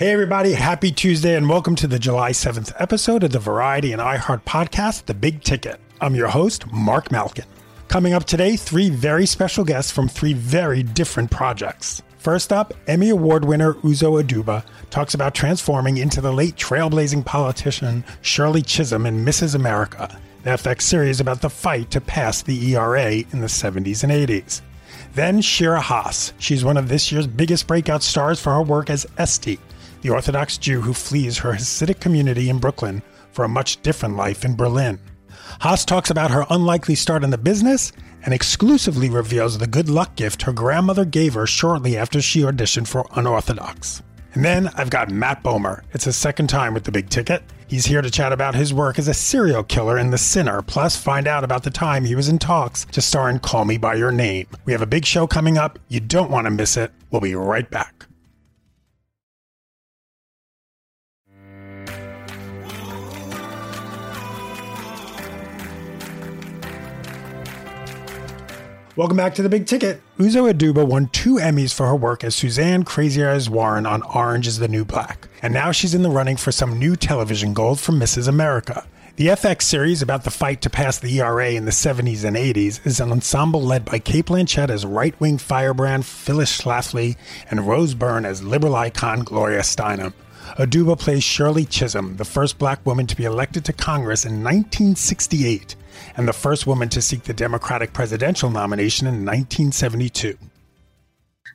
Hey, everybody, happy Tuesday, and welcome to the July 7th episode of the Variety and iHeart podcast, The Big Ticket. I'm your host, Mark Malkin. Coming up today, three very special guests from three very different projects. First up, Emmy Award winner Uzo Aduba talks about transforming into the late trailblazing politician Shirley Chisholm in Mrs. America, the FX series about the fight to pass the ERA in the 70s and 80s. Then Shira Haas. She's one of this year's biggest breakout stars for her work as Esty, the Orthodox Jew who flees her Hasidic community in Brooklyn for a much different life in Berlin. Haas talks about her unlikely start in the business and exclusively reveals the good luck gift her grandmother gave her shortly after she auditioned for Unorthodox. And then I've got Matt Bomer. It's his second time with the big ticket. He's here to chat about his work as a serial killer in The Sinner, plus find out about the time he was in talks to star in Call Me By Your Name. We have a big show coming up. You don't want to miss it. We'll be right back. Welcome back to the Big Ticket. Uzo Aduba won two Emmys for her work as Suzanne Crazy Eyes Warren on Orange is the New Black, and now she's in the running for some new television gold from Mrs. America. The FX series about the fight to pass the ERA in the 70s and 80s is an ensemble led by Cate Blanchett as right wing firebrand Phyllis Schlafly and Rose Byrne as liberal icon Gloria Steinem. Aduba plays Shirley Chisholm, the first black woman to be elected to Congress in 1968 and the first woman to seek the Democratic presidential nomination in 1972.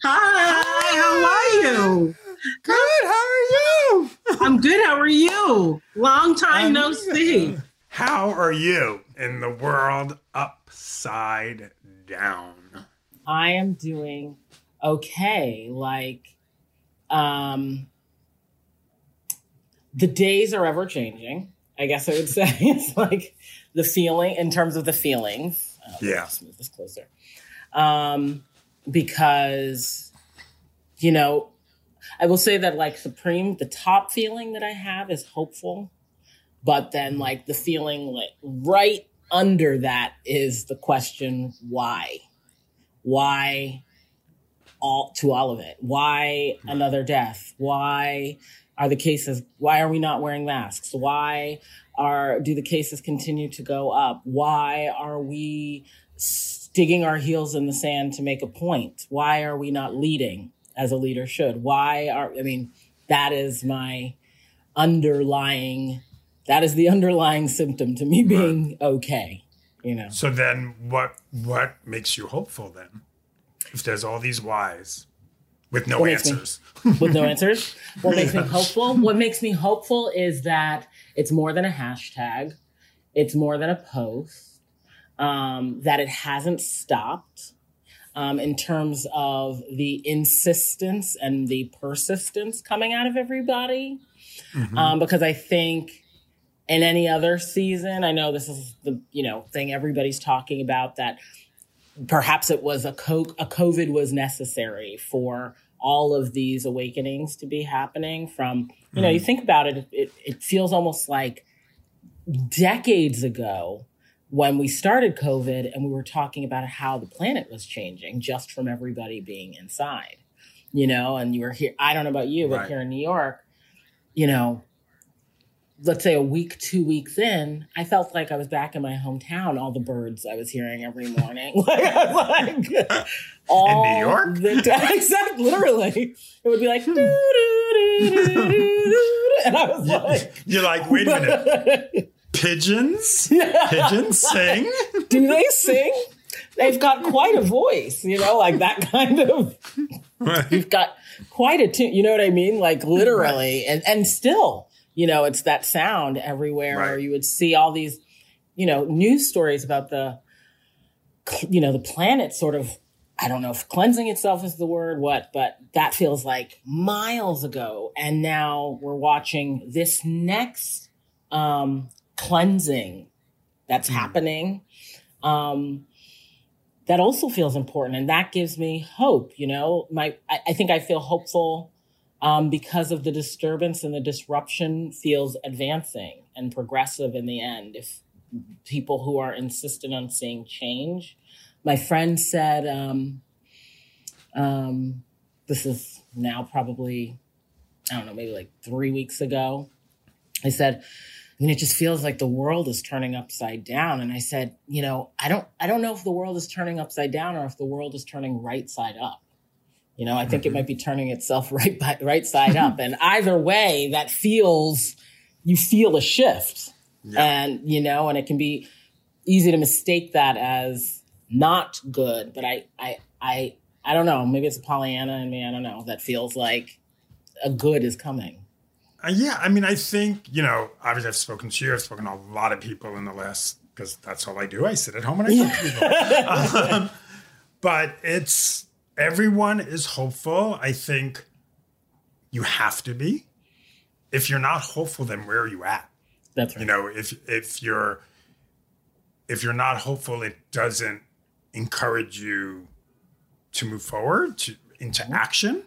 Hi, how are you? Good, how are you? I'm good, how are you? Long time no see. How are you in the world upside down? I am doing okay. Like, um, the days are ever changing. I guess I would say it's like the feeling in terms of the feelings. Uh, Yeah. Let's move this closer. Um, because, you know, I will say that like supreme, the top feeling that I have is hopeful, but then like the feeling like right under that is the question why, why all to all of it? Why another death? Why are the cases? Why are we not wearing masks? Why are do the cases continue to go up? Why are we digging our heels in the sand to make a point? Why are we not leading as a leader should? Why are I mean that is my underlying that is the underlying symptom to me being okay. You know. So then what what makes you hopeful then? If there's all these whys with no makes me- answers. with no answers. What makes me hopeful? What makes me hopeful is that it's more than a hashtag. It's more than a post. Um, that it hasn't stopped um, in terms of the insistence and the persistence coming out of everybody. Um, because I think in any other season, I know this is the you know thing everybody's talking about that perhaps it was a co- a COVID was necessary for all of these awakenings to be happening. From you know, you hmm. think about it, it, it feels almost like decades ago when we started COVID and we were talking about how the planet was changing just from everybody being inside, you know, and you were here. I don't know about you, but Right. here in New York, you know, let's say a week, two weeks in, I felt like I was back in my hometown. All the birds I was hearing every morning, like, I was like all in New York? the time. Exactly, literally, it would be like, doo, doo, doo, and I was like, You're like, wait a minute. Pigeons? Pigeons sing? do they sing? They've got quite a voice, you know, like that kind of. You've got quite a tune. You know what I mean? Like literally, and and still, you know, it's that sound everywhere. Right. Or you would see all these, you know, news stories about the, you know, the planet sort of. I don't know if cleansing itself is the word, what, but that feels like miles ago. And now we're watching this next um, cleansing that's happening. Um, that also feels important and that gives me hope you know my i, I think i feel hopeful um, because of the disturbance and the disruption feels advancing and progressive in the end if people who are insistent on seeing change my friend said um, um, this is now probably I don't know, maybe like three weeks ago. I said, I mean, it just feels like the world is turning upside down. And I said, you know, I don't, I don't know if the world is turning upside down or if the world is turning right side up. You know, I think mm-hmm. it might be turning itself right by, right side up. And either way, that feels, you feel a shift. Yeah. And, you know, and it can be easy to mistake that as not good. But I, I, I, I don't know. Maybe it's a Pollyanna in me. I don't know. That feels like a good is coming. Uh, yeah, I mean, I think you know. Obviously, I've spoken to you. I've spoken to a lot of people in the last because that's all I do. I sit at home and I talk to people. um, but it's everyone is hopeful. I think you have to be. If you're not hopeful, then where are you at? That's right. You know, if if you're if you're not hopeful, it doesn't encourage you to move forward to into mm-hmm. action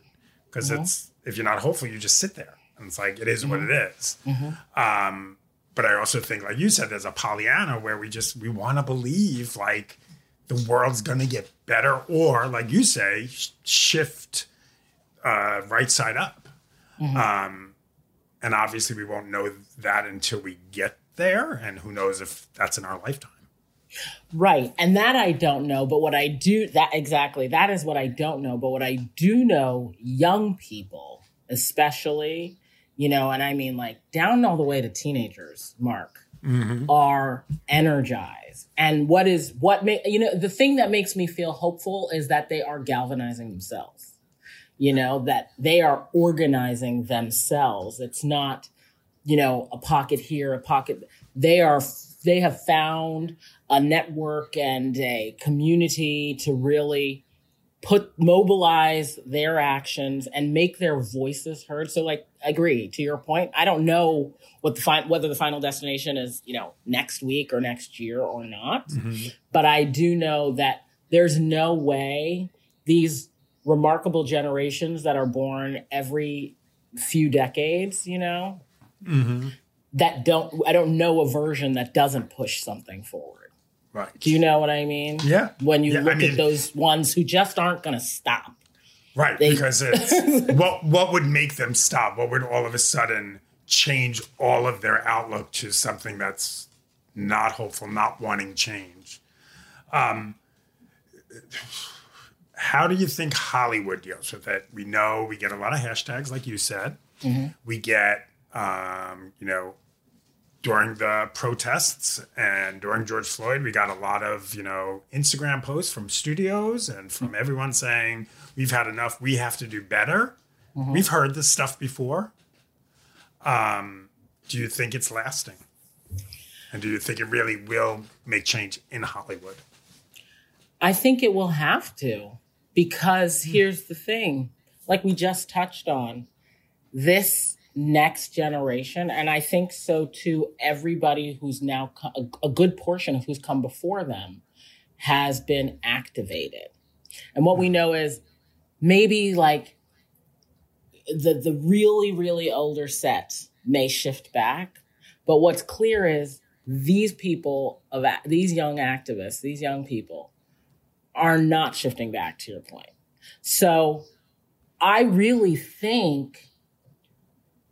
because mm-hmm. it's if you're not hopeful, you just sit there and it's like it is mm-hmm. what it is. Mm-hmm. Um, but I also think, like you said, there's a Pollyanna where we just we want to believe like the world's going to get better, or like you say, shift uh, right side up. Mm-hmm. Um, and obviously, we won't know that until we get there, and who knows if that's in our lifetime. Right. And that I don't know. But what I do, that exactly, that is what I don't know. But what I do know, young people, especially, you know, and I mean like down all the way to teenagers, Mark, mm-hmm. are energized. And what is, what, make, you know, the thing that makes me feel hopeful is that they are galvanizing themselves, you know, that they are organizing themselves. It's not, you know, a pocket here, a pocket. They are, they have found a network and a community to really put mobilize their actions and make their voices heard so like agree to your point i don't know what the fi- whether the final destination is you know next week or next year or not mm-hmm. but i do know that there's no way these remarkable generations that are born every few decades you know mm-hmm. that don't i don't know a version that doesn't push something forward Right. Do you know what I mean? Yeah. When you yeah, look I mean, at those ones who just aren't going to stop. Right. They, because it's what what would make them stop? What would all of a sudden change all of their outlook to something that's not hopeful, not wanting change? Um, how do you think Hollywood deals with it? We know we get a lot of hashtags, like you said. Mm-hmm. We get, um, you know, during the protests and during George Floyd, we got a lot of, you know, Instagram posts from studios and from everyone saying, we've had enough, we have to do better. Mm-hmm. We've heard this stuff before. Um, do you think it's lasting? And do you think it really will make change in Hollywood? I think it will have to, because here's the thing like we just touched on, this next generation. And I think so too, everybody who's now, a, a good portion of who's come before them has been activated. And what we hmm. know is maybe like the, the really, really older set may shift back. But what's clear is these people of these young activists, these young people are not shifting back to your point. So I really think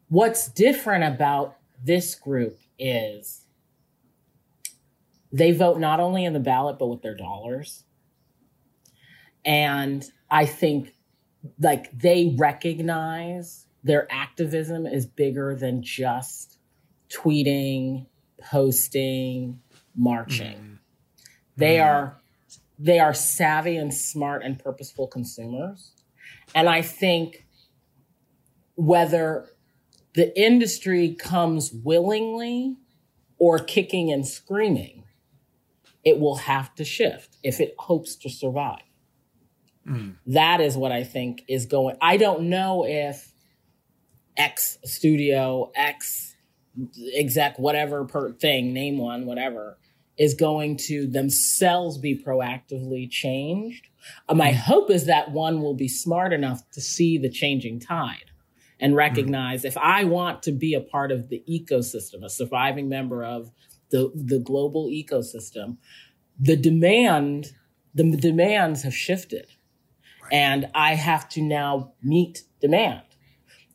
What's different about this group is they vote not only in the ballot, but with their dollars. And I think like they recognize their activism is bigger than just tweeting, posting, marching. Mm. They mm. are they are savvy and smart and purposeful consumers. And I think whether the industry comes willingly or kicking and screaming, it will have to shift if it hopes to survive. Mm. That is what I think is going. I don't know if X studio, X exec, whatever per thing, name one, whatever, is going to themselves be proactively changed. Uh, my mm. hope is that one will be smart enough to see the changing tide and mm-hmm. recognize mm-hmm. if I want to be a part of the ecosystem, a surviving member of the, the global ecosystem, the demand, the demands have shifted. Right. And I have to now meet demand.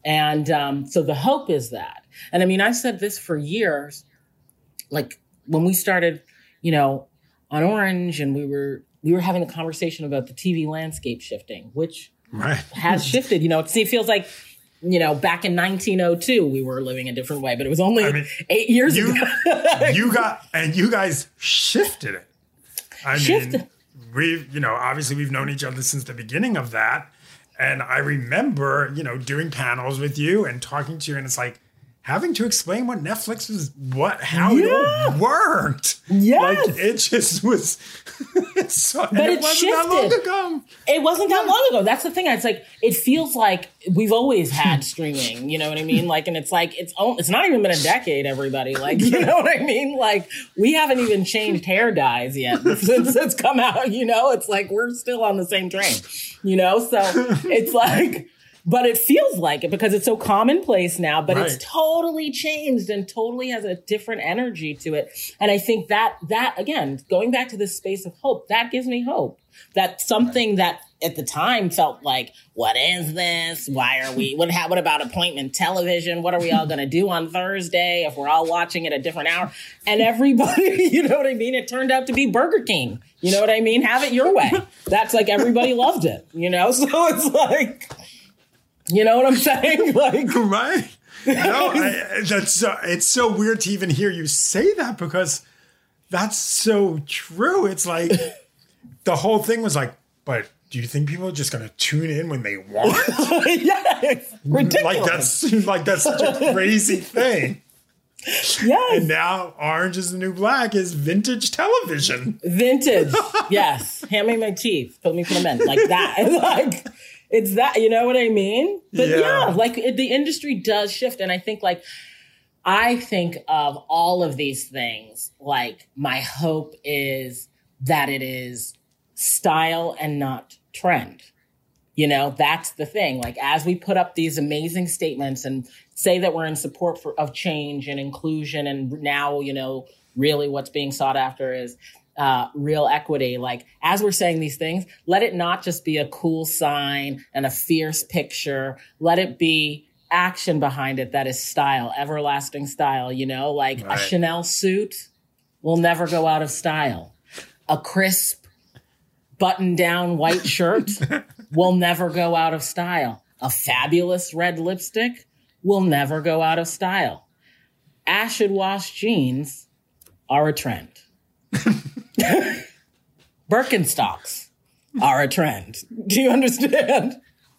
And um, so the hope is that. And I mean, I've said this for years. Like when we started, you know, on Orange and we were we were having a conversation about the TV landscape shifting, which right. has shifted. You know, it feels like you know, back in 1902, we were living a different way, but it was only I mean, eight years you, ago. you got, and you guys shifted it. I shifted. mean, we've, you know, obviously we've known each other since the beginning of that. And I remember, you know, doing panels with you and talking to you, and it's like, having to explain what Netflix was, what, how yeah. it all worked. Yes. Like it just was. so, but it, it wasn't shifted. that long ago. It wasn't that long ago. That's the thing. It's like, it feels like we've always had streaming, you know what I mean? Like, and it's like, it's, it's not even been a decade, everybody. Like, you know what I mean? Like, we haven't even changed hair dyes yet since it's come out, you know? It's like, we're still on the same train, you know? So it's like, but it feels like it because it's so commonplace now, but right. it's totally changed and totally has a different energy to it. And I think that, that again, going back to this space of hope, that gives me hope that something that at the time felt like, what is this? Why are we, what, how, what about appointment television? What are we all going to do on Thursday if we're all watching at a different hour? And everybody, you know what I mean? It turned out to be Burger King. You know what I mean? Have it your way. That's like everybody loved it, you know? So it's like, you know what I'm saying? Like, right? No, I, that's so, it's so weird to even hear you say that because that's so true. It's like the whole thing was like, but do you think people are just going to tune in when they want? yeah, ridiculous. Like that's like that's such a crazy thing. Yes. And now Orange is the New Black is vintage television. Vintage. yes. Hand me my teeth. Put me for the men. Like that. like it's that, you know what I mean? But yeah, yeah like it, the industry does shift. And I think like, I think of all of these things, like my hope is that it is style and not trend. You know, that's the thing. Like as we put up these amazing statements and say that we're in support for, of change and inclusion and now, you know, really what's being sought after is uh, real equity. Like as we're saying these things, let it not just be a cool sign and a fierce picture. Let it be action behind it that is style, everlasting style. You know, like right. a Chanel suit will never go out of style. A crisp button down white shirt will never go out of style. A fabulous red lipstick will never go out of style. Acid wash jeans are a trend. Birkenstocks are a trend. Do you understand?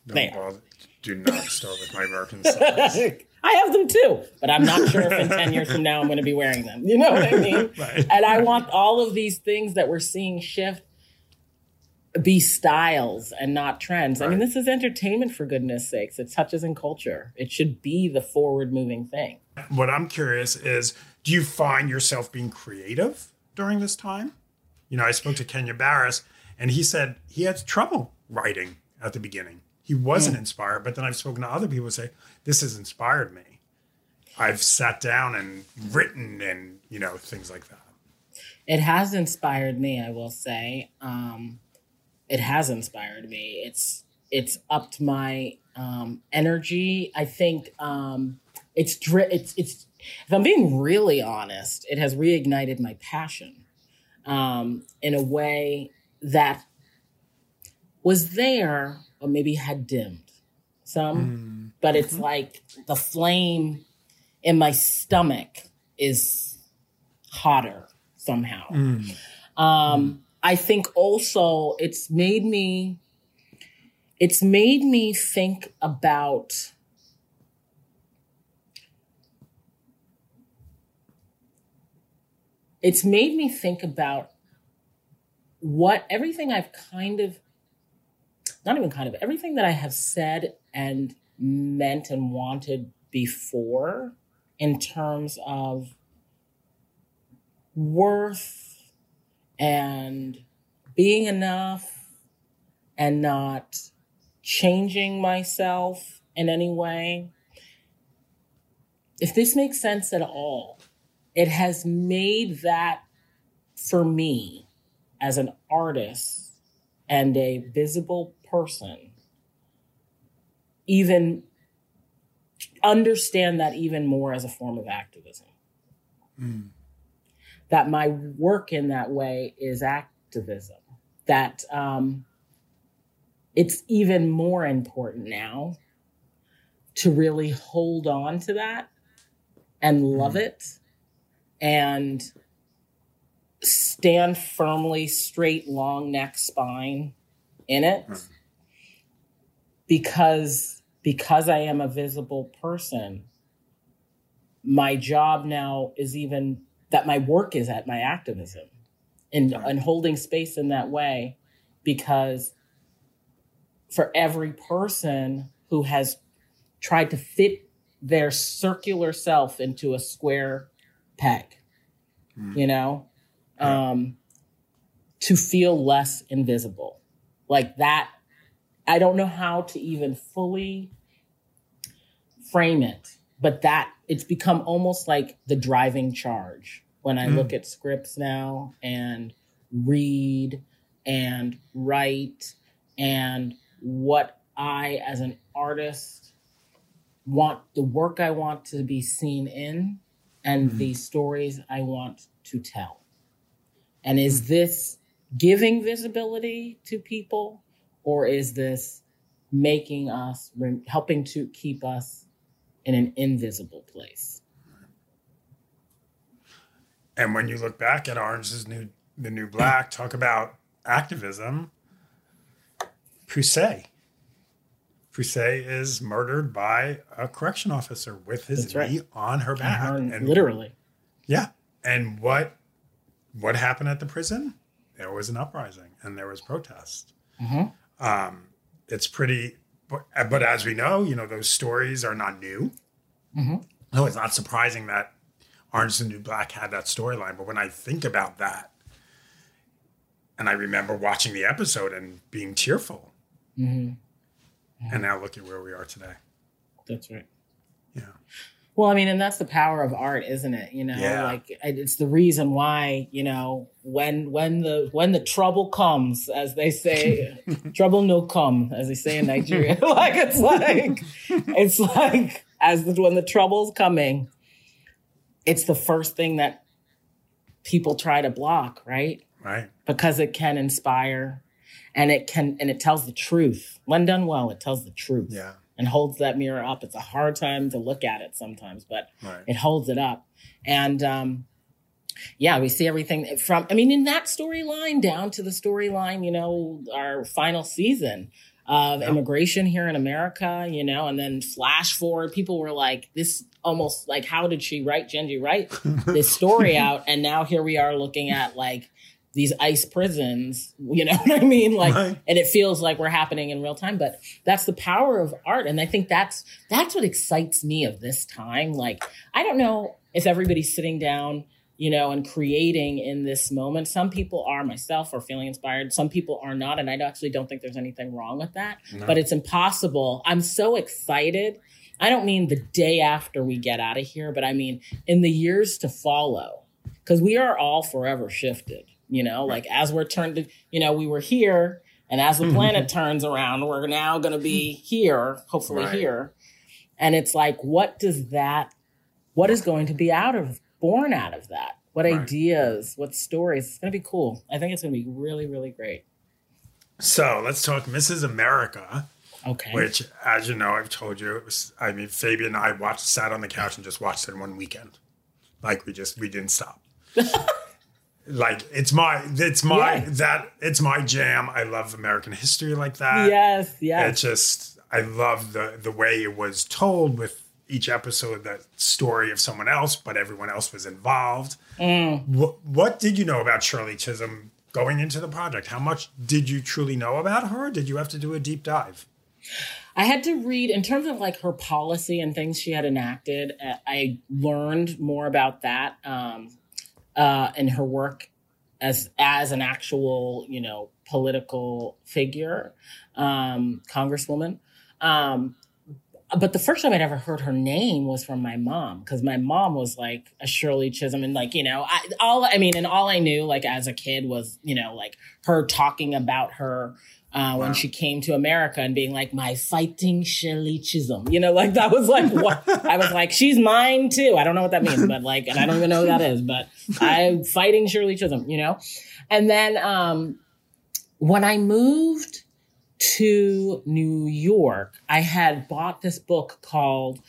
Don't bother. Do not start with my Birkenstocks. I have them too, but I'm not sure if in 10 years from now I'm going to be wearing them. You know what I mean? right. And I want all of these things that we're seeing shift be styles and not trends. Right. I mean, this is entertainment for goodness sakes. It touches in culture. It should be the forward moving thing. What I'm curious is do you find yourself being creative during this time? You know, I spoke to Kenya Barris and he said he had trouble writing at the beginning. He wasn't mm. inspired, but then I've spoken to other people who say, This has inspired me. I've sat down and written and, you know, things like that. It has inspired me, I will say. Um, it has inspired me. It's it's upped my um, energy. I think um, it's dri- it's it's if I'm being really honest, it has reignited my passion um, in a way that was there or maybe had dimmed some, mm. but it's mm-hmm. like the flame in my stomach is hotter somehow. Mm. Um, I think also it's made me it's made me think about it's made me think about what everything I've kind of not even kind of everything that I have said and meant and wanted before in terms of worth and being enough and not changing myself in any way. If this makes sense at all, it has made that for me as an artist and a visible person even understand that even more as a form of activism. Mm. That my work in that way is activism. That um, it's even more important now to really hold on to that and love Mm. it and stand firmly, straight, long neck spine in it Mm. because because I am a visible person, my job now is even that my work is at my activism and, Right. and holding space in that way because for every person who has tried to fit their circular self into a square peg, Mm. you know, Yeah. um, to feel less invisible. Like that, I don't know how to even fully frame it, but that it's become almost like the driving charge when I Mm. look at scripts now and read and write and what I, as an artist, want the work I want to be seen in and Mhm. the stories I want to tell. And is this giving visibility to people or is this making us, helping to keep us in an invisible place? And when you look back at Orange is New the New Black, talk about activism. Poussey. Poussey is murdered by a correction officer with his That's right. knee on her back. And And literally. Yeah. And what what happened at the prison? There was an uprising and there was protest. Mhm. Um, it's pretty, but, but as we know, you know, those stories are not new. Mhm. No, it's not surprising that Orange is the New Black had that storyline. But when I think about that, and I remember watching the episode and being tearful, hmm and now look at where we are today. That's right. Yeah. Well, I mean, and that's the power of art, isn't it? You know, Yeah. like it's the reason why you know when when the when the trouble comes, as they say, trouble no come, as they say in Nigeria. like it's like it's like as the, when the trouble's coming, it's the first thing that people try to block, right? Right. Because it can inspire, and it can and it tells the truth. When done well, it tells the truth Yeah. and holds that mirror up. It's a hard time to look at it sometimes, but Right. it holds it up. And um, yeah, we see everything from, I mean, in that storyline down to the storyline, you know, our final season of Yeah. immigration here in America, you know, and then flash forward, people were like, this almost like, how did she write, Jenji write this story out? And now here we are looking at like, these ice prisons, you know what I mean? Like, Right. and it feels like we're happening in real time, but that's the power of art. And I think that's, that's what excites me of this time. Like, I don't know if everybody's sitting down, you know, and creating in this moment. Some people are, myself, are feeling inspired. Some people are not. And I actually don't think there's anything wrong with that, No. but it's impossible. I'm so excited. I don't mean the day after we get out of here, but I mean in the years to follow, because we are all forever shifted, you know, like as we're turned to, you know, we were here. And as the mm-hmm. planet turns around, we're now going to be here, hopefully Right. here. And it's like, what does that, what is going to be out of, born out of that? What Right. ideas, what stories? It's going to be cool. I think it's going to be really, really great. So let's talk Mrs. America. Okay. Which, as you know, I've told you, it was, I mean, Fabian and I watched, sat on the couch and just watched it one weekend. Like we just, we didn't stop. like it's my, it's my, Yeah. that, it's my jam. I love American history like that. yes, yeah. It just, I love the, the way it was told with each episode, that story of someone else, but everyone else was involved. Mm. What, what did you know about Shirley Chisholm going into the project? How much did you truly know about her? Did you have to do a deep dive? I had to read in terms of like her policy and things she had enacted. uh, I learned more about that um, uh, in her work as as an actual, you know, political figure, um, congresswoman. Um, but the first time I'd ever heard her name was from my mom because my mom was like a Shirley Chisholm and like you know I, all I mean and all I knew like as a kid was you know like her talking about her uh, when she came to America and being like my fighting Shirley Chisholm you know like that was like what? I was like she's mine too. I don't know what that means but like and I don't even know who that is but I'm fighting Shirley Chisholm you know? And then um when I moved to New York, I had bought this book called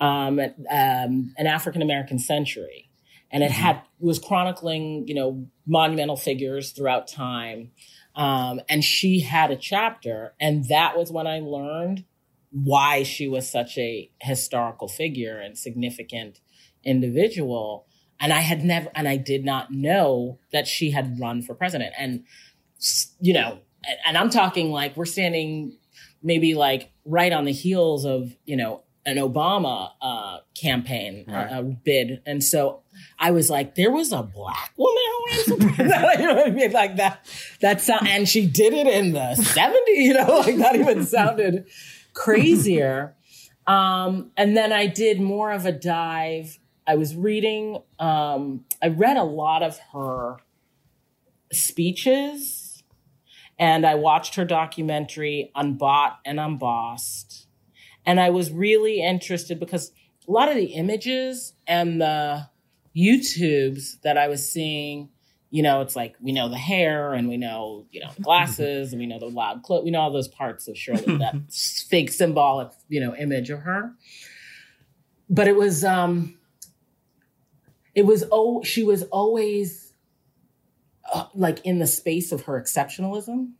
um, um, An African American Century, and it had was chronicling you know monumental figures throughout time. Um, and she had a chapter, and that was when I learned why she was such a historical figure and significant individual. And I had never, and I did not know that she had run for president. And, you know, and I'm talking like we're standing maybe like right on the heels of, you know, an Obama uh, campaign right. uh, bid. And so I was like, there was a black woman who ran you know what I mean? Like that, that sound, and she did it in the 70s, you know, like that even sounded crazier. Um, and then I did more of a dive. I was reading, um, I read a lot of her speeches and I watched her documentary Unbought and Unbossed. And I was really interested because a lot of the images and the YouTubes that I was seeing, you know, it's like we know the hair and we know, you know, the glasses and we know the loud clothes, we know all those parts of Shirley, that fake symbolic, you know, image of her. But it was um it was oh she was always uh, like in the space of her exceptionalism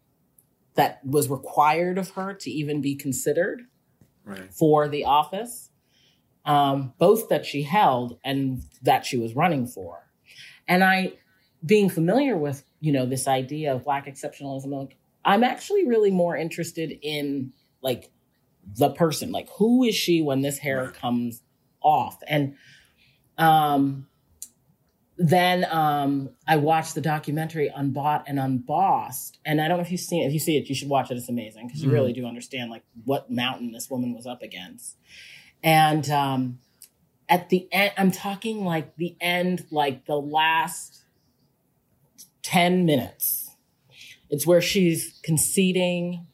that was required of her to even be considered right. for the office, um, both that she held and that she was running for. And I, being familiar with, you know, this idea of Black exceptionalism, like, I'm actually really more interested in like the person, like who is she when this hair comes off? And um, then um, I watched the documentary Unbought and Unbossed, and I don't know if you've seen it. If you see it, you should watch it. It's amazing because you mm really do understand like what mountain this woman was up against. And um, at the end, I'm talking like the end, like the last ten minutes. It's where she's conceding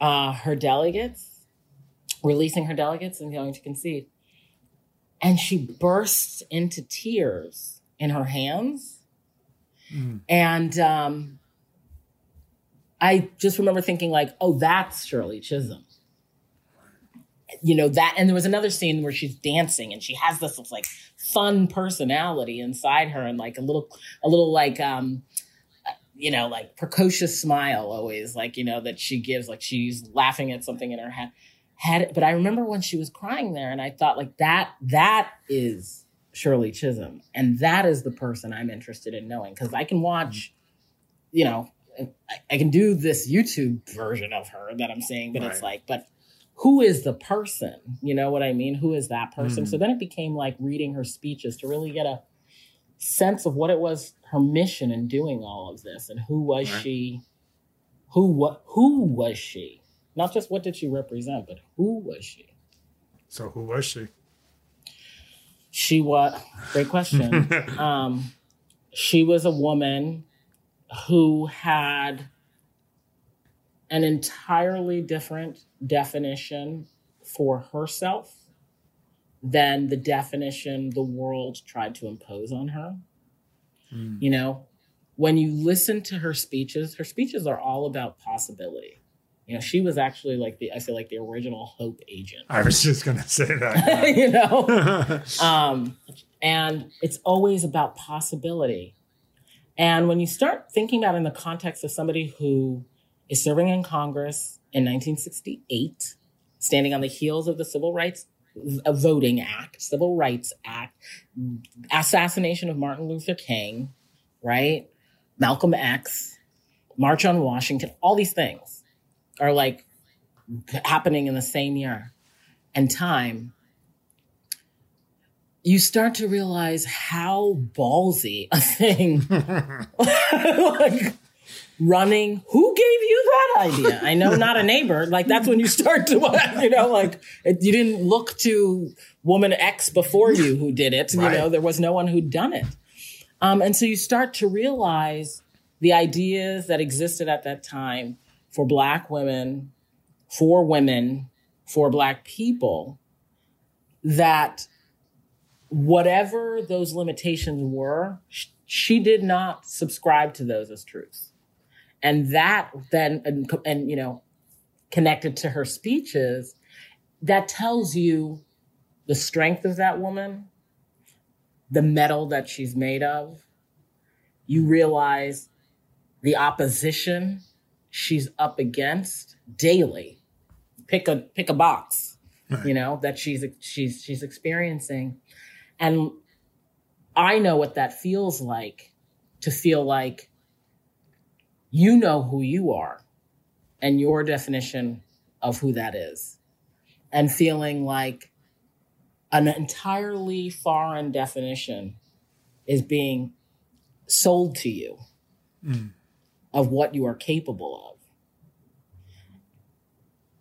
uh, her delegates, releasing her delegates, and going to concede, and she bursts into tears in her hands. Mm. And um, I just remember thinking, like, oh, that's Shirley Chisholm. You know, that, and there was another scene where she's dancing and she has this like fun personality inside her and like a little, a little like, um, you know, like precocious smile always, like, you know, that she gives, like she's laughing at something in her head. Head, but I remember when she was crying there and I thought like that, that is Shirley Chisholm. And that is the person I'm interested in knowing because I can watch, you know, I, can do this YouTube version of her that I'm saying, but right. it's like, but who is the person? You know what I mean? Who is that person? Mm. So then it became like reading her speeches to really get a sense of what it was her mission in doing all of this and who was right. she who what who was she not just what did she represent but who was she so who was she she was great question. um, she was a woman who had an entirely different definition for herself than the definition the world tried to impose on her. Mm. You know, when you listen to her speeches, her speeches are all about possibility. You know, she was actually like the I feel like the original hope agent. I was just gonna say that. you know, um, and it's always about possibility. And when you start thinking about in the context of somebody who is serving in Congress in 1968, standing on the heels of the Civil Rights Voting Act, Civil Rights Act, assassination of Martin Luther King, right? Malcolm X, March on Washington, all these things are like happening in the same year and time, you start to realize how ballsy a thing like running. Who gave you that idea. I know not a neighbor. Like that's when you start to, you know, like it, you didn't look to woman X before you who did it. Right. You know, there was no one who'd done it. Um, and so you start to realize the ideas that existed at that time for Black women, for women, for Black people, that whatever those limitations were, she did not subscribe to those as truths. And that then, and, and you know, connected to her speeches, that tells you the strength of that woman, the metal that she's made of. You realize the opposition she's up against daily. Pick a pick a box, right. you know, that she's she's she's experiencing. And I know what that feels like to feel like you know who you are and your definition of who that is. And feeling like an entirely foreign definition is being sold to you mm. of what you are capable of.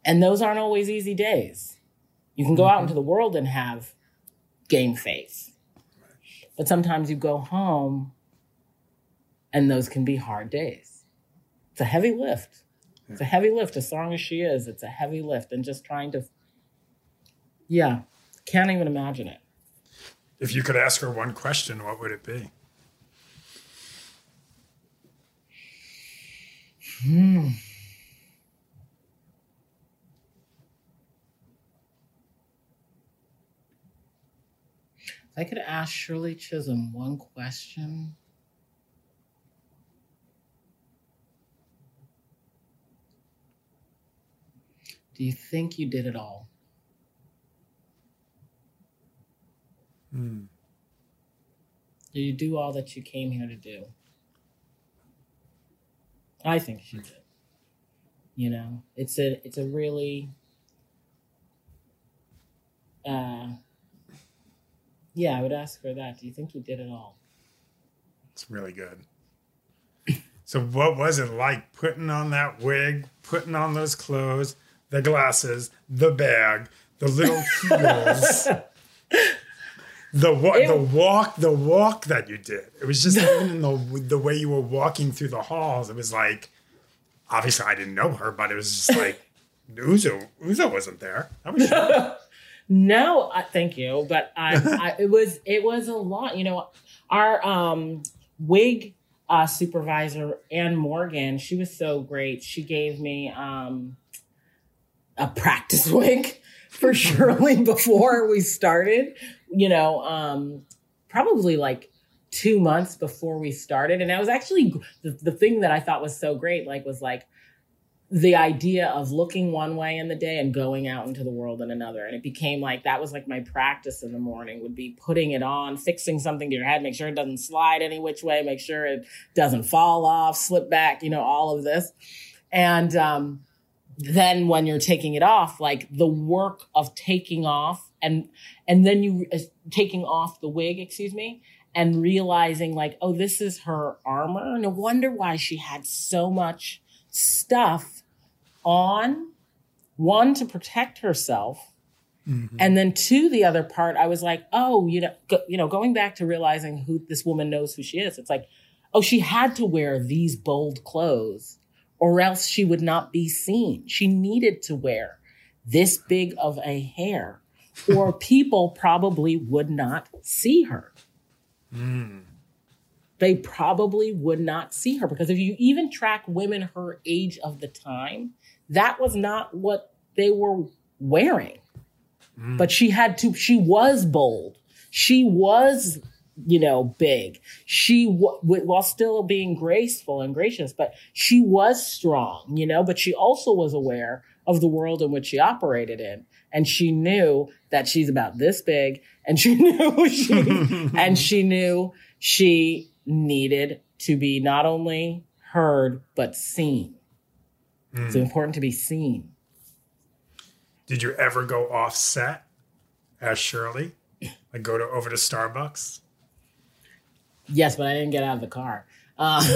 And those aren't always easy days. You can go mm-hmm. out into the world and have game face. But sometimes you go home and those can be hard days. It's a heavy lift. It's a heavy lift. As strong as she is, it's a heavy lift. And just trying to, yeah, can't even imagine it. If you could ask her one question, what would it be? Hmm. If I could ask Shirley Chisholm one question. Do you think you did it all? Mm. Did you do all that you came here to do? I think she did. You know, it's a it's a really uh yeah, I would ask her that. Do you think you did it all? It's really good. so what was it like putting on that wig, putting on those clothes, the glasses, the bag, the little heels? the it, the walk, the walk that you did. It was just even in the the way you were walking through the halls. It was like, obviously, I didn't know her, but it was just like, Uzo, Uzo wasn't there. That was no, I, thank you, but I, I, it was it was a lot. You know, our um, wig uh, supervisor Ann Morgan, she was so great. She gave me um, a practice wig for Shirley before we started you know, um, probably like two months before we started. And that was actually the, the thing that I thought was so great, like, was like, the idea of looking one way in the day and going out into the world in another. And it became like that was like my practice in the morning would be putting it on, fixing something to your head, make sure it doesn't slide any which way, make sure it doesn't fall off, slip back, you know, all of this. And um, then when you're taking it off, like the work of taking off and and then you uh, taking off the wig, excuse me, and realizing like, oh, this is her armor. No wonder why she had so much stuff on. One to protect herself, mm-hmm. and then two, the other part, I was like, oh, you know, go, you know, going back to realizing who this woman knows who she is. It's like, oh, she had to wear these bold clothes, or else she would not be seen. She needed to wear this big of a hair or people probably would not see her. Mm. They probably would not see her because if you even track women her age of the time, that was not what they were wearing. Mm. But she had to, she was bold. She was, you know, big. She, w- while still being graceful and gracious, but she was strong, you know, but she also was aware of the world in which she operated in and she knew that she's about this big and she knew she and she knew she needed to be not only heard but seen. Mm. It's important to be seen. Did you ever go off set as Shirley? Like go to over to Starbucks? Yes, but I didn't get out of the car. Uh,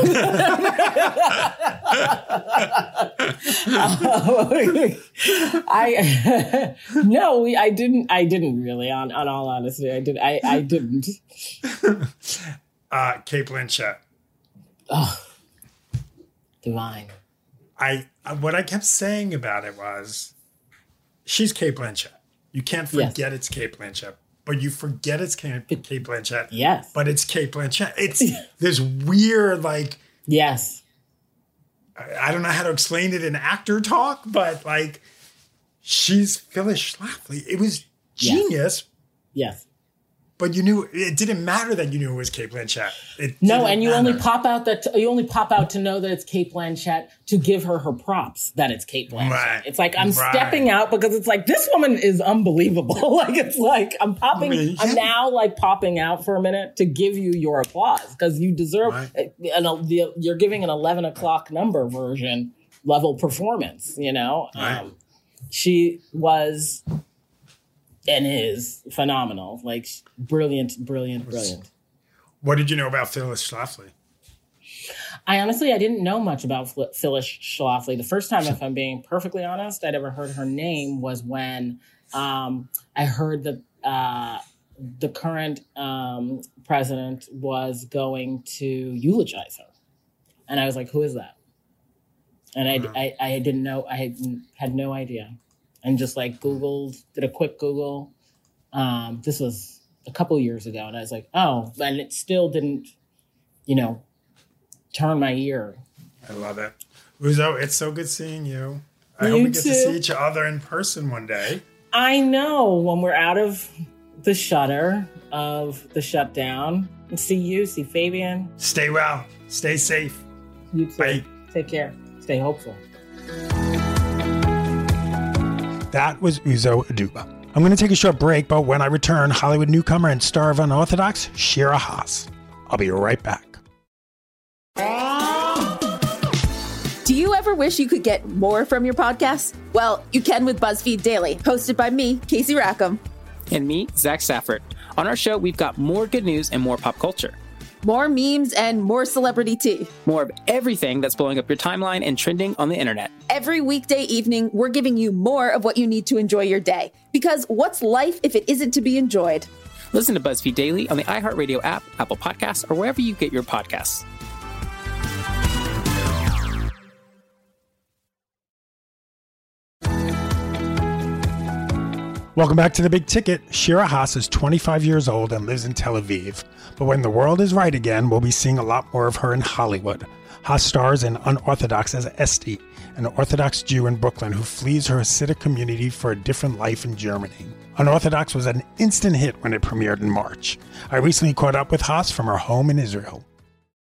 I no, we, I didn't. I didn't really. On on all honesty, I did. I I didn't. uh, Cate Blanchett. Oh, divine. I what I kept saying about it was, she's Cate Blanchett. You can't forget yes. it's Cate Blanchett, but you forget it's Cate Blanchett. Yes, but it's Cate Blanchett. It's this weird like. Yes. I, I don't know how to explain it in actor talk, but like, she's Phyllis Schlafly. It was genius. Yes. yes but you knew it didn't matter that you knew it was Cate Blanchett. It no, and you matter. only pop out that you only pop out to know that it's Cate Blanchett to give her her props that it's Cate Blanchett. Right. It's like I'm right. stepping out because it's like this woman is unbelievable. like it's like I'm popping. Yeah. I'm now like popping out for a minute to give you your applause because you deserve. Right. An, you're giving an 11 o'clock number version level performance. You know, um, she was and is phenomenal. Like brilliant, brilliant, brilliant. What did you know about Phyllis Schlafly? I honestly, I didn't know much about Phyllis Schlafly. The first time, if I'm being perfectly honest, I'd ever heard her name was when um, I heard that uh, the current um, president was going to eulogize her, and I was like, "Who is that?" And I, I, I didn't know. I had, had no idea and just like Googled, did a quick Google. Um, this was a couple years ago, and I was like, oh, and it still didn't, you know, turn my ear. I love it. Uzo, it's so good seeing you. I you hope we get too. to see each other in person one day. I know when we're out of the shutter of the shutdown. See you, see Fabian. Stay well. Stay safe. You too. Bye. Take care. Stay hopeful. That was Uzo Aduba. I'm going to take a short break, but when I return, Hollywood newcomer and star of Unorthodox, Shira Haas. I'll be right back. Do you ever wish you could get more from your podcast? Well, you can with BuzzFeed Daily, hosted by me, Casey Rackham. And me, Zach Stafford. On our show, we've got more good news and more pop culture more memes, and more celebrity tea. More of everything that's blowing up your timeline and trending on the internet. Every weekday evening, we're giving you more of what you need to enjoy your day. Because what's life if it isn't to be enjoyed? Listen to BuzzFeed Daily on the iHeartRadio app, Apple Podcasts, or wherever you get your podcasts. Welcome back to the Big Ticket. Shira Haas is 25 years old and lives in Tel Aviv. But when the world is right again, we'll be seeing a lot more of her in Hollywood. Haas stars in Unorthodox as Esty, an Orthodox Jew in Brooklyn who flees her Hasidic community for a different life in Germany. Unorthodox was an instant hit when it premiered in March. I recently caught up with Haas from her home in Israel.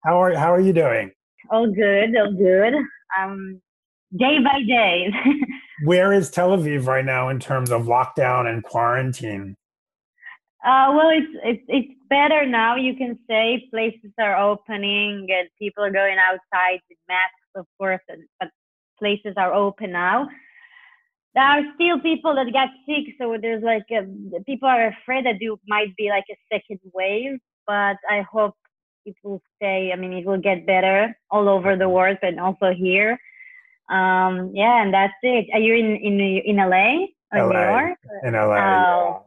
How are, how are you doing? All good, all good. Um, day by day. Where is Tel Aviv right now in terms of lockdown and quarantine? Uh, well, it's, it's it's better now. You can say places are opening and people are going outside with masks, of course, and, but places are open now. There are still people that get sick, so there's like a, people are afraid that there might be like a second wave. But I hope it will stay. I mean, it will get better all over the world, and also here. Um, yeah, and that's it. Are you in in in LA or LA, New York? In LA. Oh.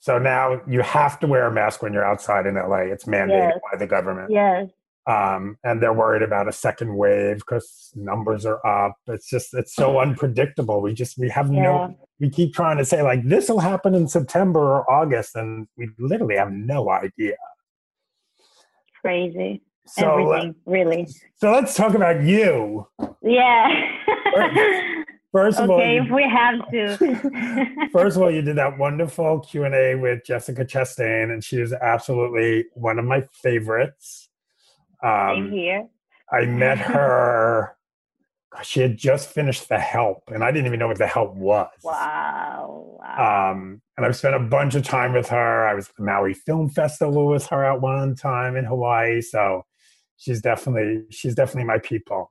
So now you have to wear a mask when you're outside in LA. It's mandated yes. by the government. Yes. Um, and they're worried about a second wave because numbers are up. It's just it's so unpredictable. We just we have yeah. no. We keep trying to say like this will happen in September or August, and we literally have no idea. Crazy. So, Everything, really. So let's talk about you. Yeah. First of okay, all, if we have to. first of all, you did that wonderful Q and A with Jessica Chastain, and she is absolutely one of my favorites. Um, Same here. I met her. she had just finished The Help, and I didn't even know what The Help was. Wow. wow. Um, and I've spent a bunch of time with her. I was at the Maui Film Festival with her at one time in Hawaii. So she's definitely she's definitely my people.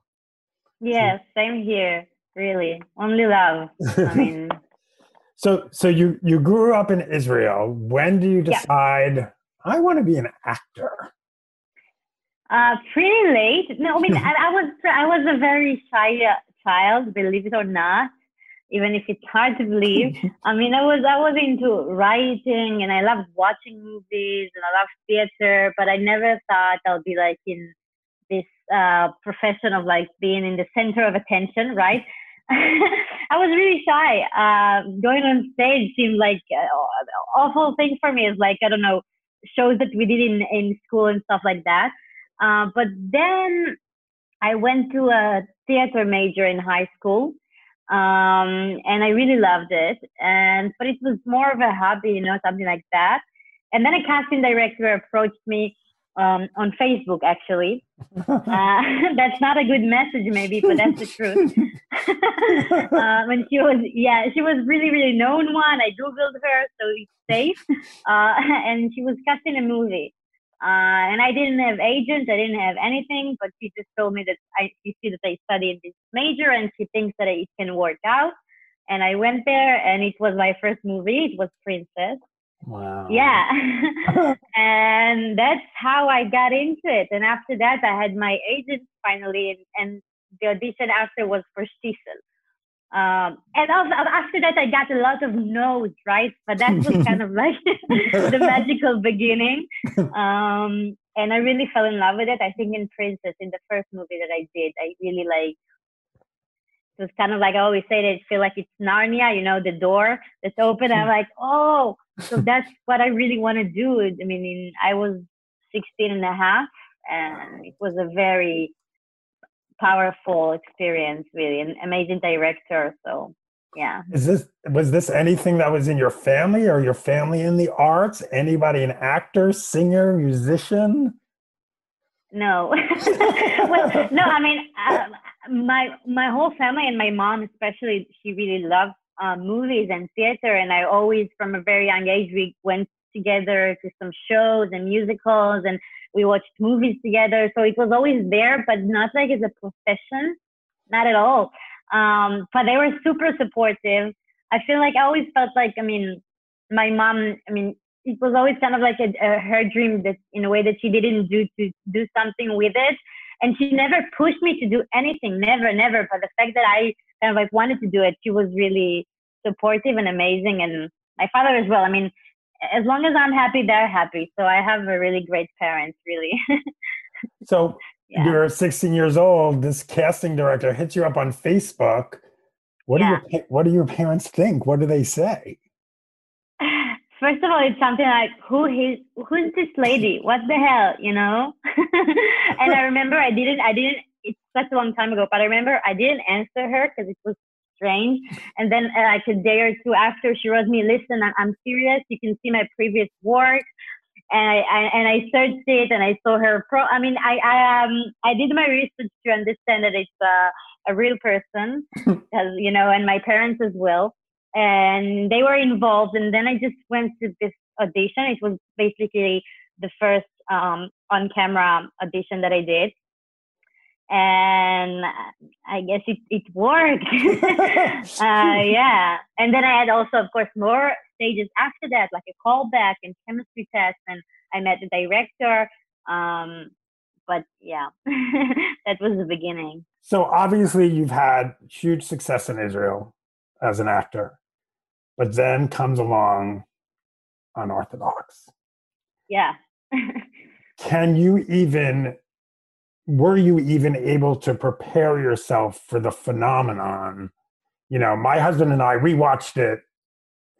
Yes, same here. Really, only love. I mean. so, so you you grew up in Israel. When do you decide yeah. I want to be an actor? Uh, pretty late. No, I mean, I, I was I was a very shy uh, child, believe it or not. Even if it's hard to believe. I mean, I was I was into writing and I loved watching movies and I loved theater, but I never thought I'll be like in uh, profession of like being in the center of attention, right? I was really shy. Uh, going on stage seemed like an awful thing for me. It's like I don't know shows that we did in in school and stuff like that. Uh, but then I went to a theater major in high school, um, and I really loved it. And but it was more of a hobby, you know, something like that. And then a casting director approached me um, on Facebook, actually. Uh, that's not a good message, maybe, but that's the truth. uh, when she was, yeah, she was really, really known one. I googled her, so it's safe. Uh, and she was casting a movie. Uh, and I didn't have agents, I didn't have anything, but she just told me that I, she see that I studied this major and she thinks that it can work out. And I went there, and it was my first movie. It was Princess. Wow. Yeah. and that's how I got into it. And after that, I had my agent finally, and, and the audition after was for Shtisel. Um, and also, after that, I got a lot of no's, right? But that was kind of like the magical beginning. Um, and I really fell in love with it. I think in Princess, in the first movie that I did, I really like. It was kind of like I always say that I feel like it's Narnia, you know, the door that's open. I'm like, oh, so that's what I really want to do. I mean, in, I was 16 and a half, and it was a very powerful experience, really, an amazing director. So, yeah. Is this was this anything that was in your family or your family in the arts? Anybody an actor, singer, musician? No, well, no. I mean, uh, my my whole family and my mom especially, she really loved uh, movies and theater, and I always, from a very young age, we went together to some shows and musicals, and we watched movies together. So it was always there, but not like as a profession, not at all. Um, but they were super supportive. I feel like I always felt like, I mean, my mom, I mean, it was always kind of like a, a, her dream that in a way that she didn't do to do something with it. And she never pushed me to do anything, never, never. But the fact that I kind of like wanted to do it, she was really supportive and amazing. And my father as well. I mean, as long as I'm happy, they're happy. So I have a really great parents, really. so yeah. you're 16 years old. This casting director hits you up on Facebook. What yeah. do your What do your parents think? What do they say? First of all, it's something like who is who's this lady? What the hell, you know? and I remember I didn't I didn't. It's such a long time ago, but I remember I didn't answer her because it was strange. And then uh, like a day or two after, she wrote me, "Listen, I'm, I'm serious. You can see my previous work." And I, I, and I searched it and I saw her pro. I mean, I I um I did my research to understand that it's uh, a real person, as you know, and my parents as well, and they were involved. And then I just went to this audition. It was basically the first um, on camera audition that I did and I guess it, it worked. uh, yeah. And then I had also, of course, more stages after that, like a callback and chemistry test. And I met the director. Um, but yeah, that was the beginning. So obviously, you've had huge success in Israel as an actor, but then comes along Unorthodox. Yeah. Can you even were you even able to prepare yourself for the phenomenon? You know, my husband and I, we watched it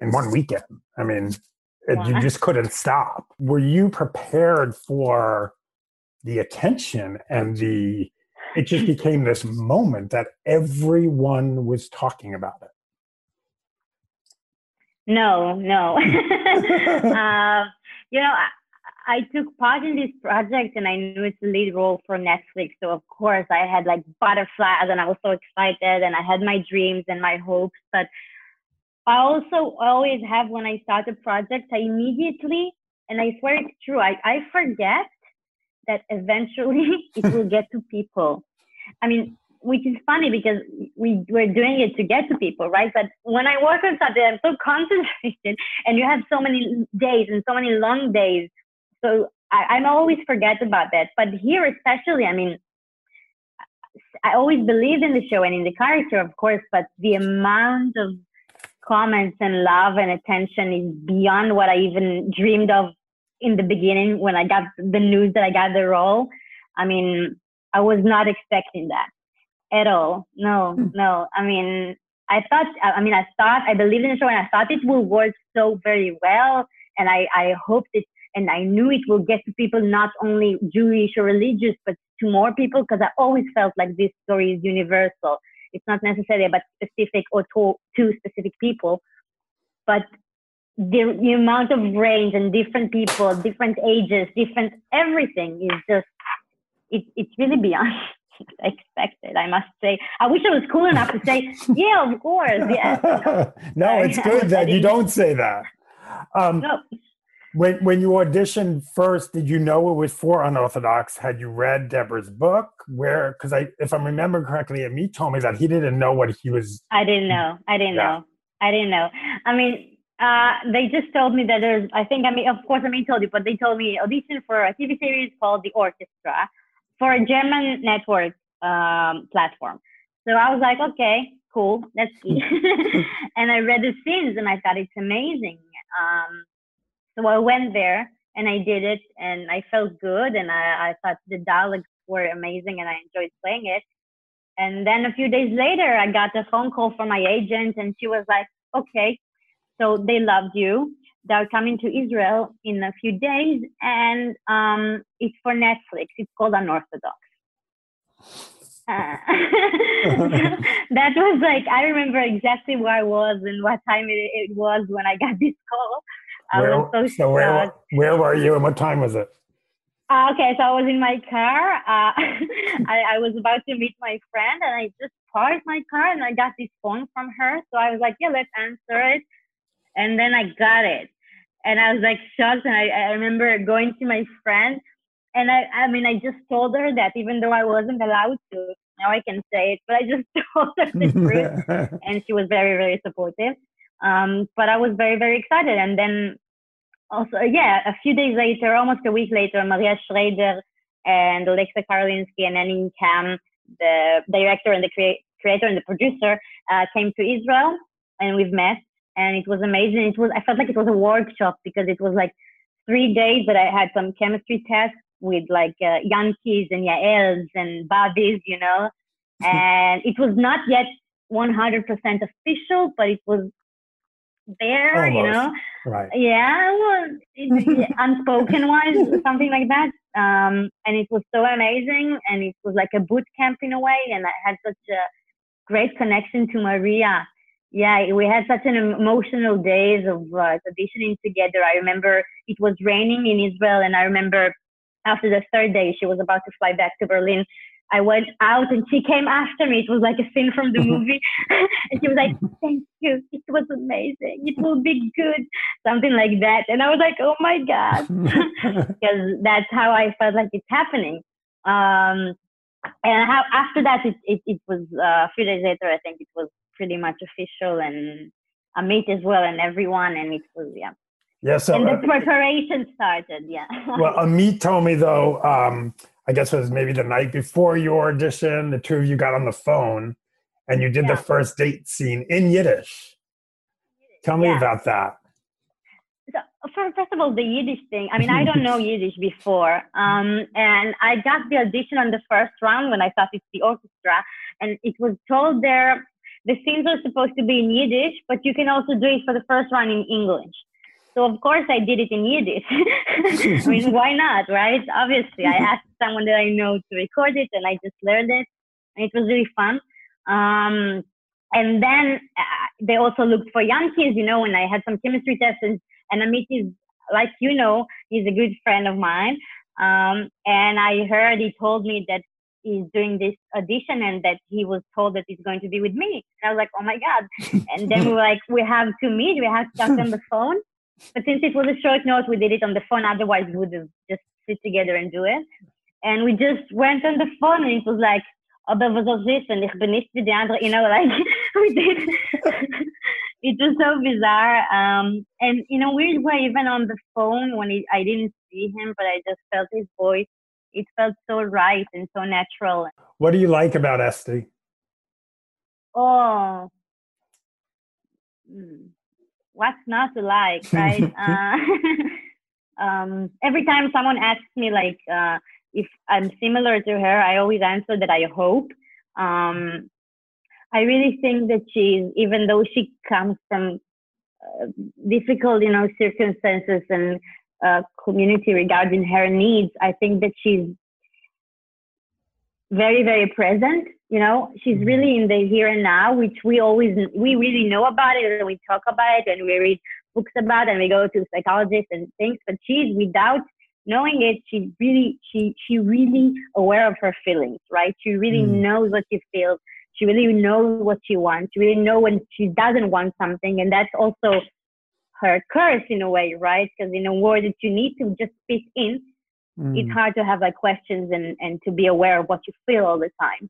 in one weekend. I mean, you just couldn't stop. Were you prepared for the attention and the, it just became this moment that everyone was talking about it? No, no. uh, you know, I took part in this project and I knew it's a lead role for Netflix. So of course I had like butterflies and I was so excited and I had my dreams and my hopes. But I also always have when I start a project, I immediately, and I swear it's true, I, I forget that eventually it will get to people. I mean, which is funny because we were doing it to get to people, right? But when I work on something, I'm so concentrated and you have so many days and so many long days so I, I always forget about that. But here, especially, I mean, I always believed in the show and in the character, of course, but the amount of comments and love and attention is beyond what I even dreamed of in the beginning when I got the news that I got the role. I mean, I was not expecting that at all. No, hmm. no. I mean, I thought, I mean, I thought, I believed in the show and I thought it will work so very well. And I, I hoped it, and I knew it will get to people not only Jewish or religious, but to more people because I always felt like this story is universal. It's not necessarily about specific or to, to specific people, but the, the amount of range and different people, different ages, different everything is just, it, it's really beyond expected, I must say. I wish I was cool enough to say, yeah, of course. Yeah. no, it's good that you don't say that. Um, no. When when you auditioned first, did you know it was for unorthodox? Had you read Deborah's book? Where, because I, if I'm remembering correctly, Amit told me that he didn't know what he was. I didn't know. I didn't yeah. know. I didn't know. I mean, uh, they just told me that there's. I think I mean, of course, I mean, told you, but they told me audition for a TV series called The Orchestra for a German network um, platform. So I was like, okay, cool, let's see. and I read the scenes and I thought it's amazing. Um, so I went there and I did it and I felt good and I, I thought the dialogues were amazing and I enjoyed playing it. And then a few days later, I got a phone call from my agent and she was like, okay, so they loved you. They're coming to Israel in a few days and um, it's for Netflix. It's called Unorthodox. Uh, that was like I remember exactly where I was and what time it, it was when I got this call. I where, was so, so where, where were you and what time was it? Uh, okay, so I was in my car. Uh, I, I, was about to meet my friend, and I just parked my car, and I got this phone from her. So I was like, "Yeah, let's answer it." And then I got it, and I was like shocked. And I, I remember going to my friend, and I, I mean, I just told her that even though I wasn't allowed to, now I can say it, but I just told her the truth, and she was very, very supportive. Um, but I was very, very excited. And then also, yeah, a few days later, almost a week later, Maria Schrader and Alexa Karolinski and Annie Kam, the director and the crea- creator and the producer, uh, came to Israel, and we've met, and it was amazing. It was I felt like it was a workshop because it was like three days that I had some chemistry tests with like uh, Yankees and Yaels and Bobbies, you know. and it was not yet 100% official, but it was there, Almost. you know. Right. Yeah, well, it, unspoken wise, something like that. Um, and it was so amazing, and it was like a boot camp in a way, and I had such a great connection to Maria. Yeah, we had such an emotional days of uh, auditioning together. I remember it was raining in Israel, and I remember after the third day, she was about to fly back to Berlin. I went out and she came after me. It was like a scene from the movie. and she was like, Thank you. It was amazing. It will be good. Something like that. And I was like, Oh my God. Because that's how I felt like it's happening. Um, and how, after that, it, it, it was uh, a few days later, I think it was pretty much official and Amit as well and everyone. And it was, yeah, yeah, so and the uh, preparation started. Yeah. well, Amit told me though. Um, I guess it was maybe the night before your audition. The two of you got on the phone, and you did yeah. the first date scene in Yiddish. Tell me yeah. about that. So, first of all, the Yiddish thing. I mean, I don't know Yiddish before, um, and I got the audition on the first round when I thought it's the orchestra, and it was told there the scenes are supposed to be in Yiddish, but you can also do it for the first round in English. So of course I did it in Yiddish. I mean, why not, right? Obviously, I asked someone that I know to record it, and I just learned it, and it was really fun. Um, and then uh, they also looked for young kids, you know, and I had some chemistry tests, and, and Amit is, like you know, he's a good friend of mine. Um, and I heard he told me that he's doing this audition and that he was told that he's going to be with me. And I was like, oh my God. And then we were like, we have to meet, we have to talk on the phone. But since it was a short note, we did it on the phone. Otherwise, we would have just sit together and do it. And we just went on the phone, and it was like, aber was ist this? Und ich bin nicht wie die andere, you know, like we did. it was so bizarre. Um, and in a weird way, even on the phone, when it, I didn't see him, but I just felt his voice. It felt so right and so natural. What do you like about Esty? Oh, hmm, what's not to like, right? uh, um, every time someone asks me like uh, if I'm similar to her, I always answer that I hope. Um, I really think that she's, even though she comes from uh, difficult, you know, circumstances and uh, community regarding her needs, I think that she's very, very present. You know, she's mm-hmm. really in the here and now, which we always, we really know about it and we talk about it and we read books about it and we go to psychologists and things, but she's without knowing it, she's really, she, she really aware of her feelings, right? She really mm. knows what she feels. She really knows what she wants. She really knows when she doesn't want something. And that's also her curse in a way, right? Because in a world that you need to just fit in, mm. it's hard to have like questions and, and to be aware of what you feel all the time.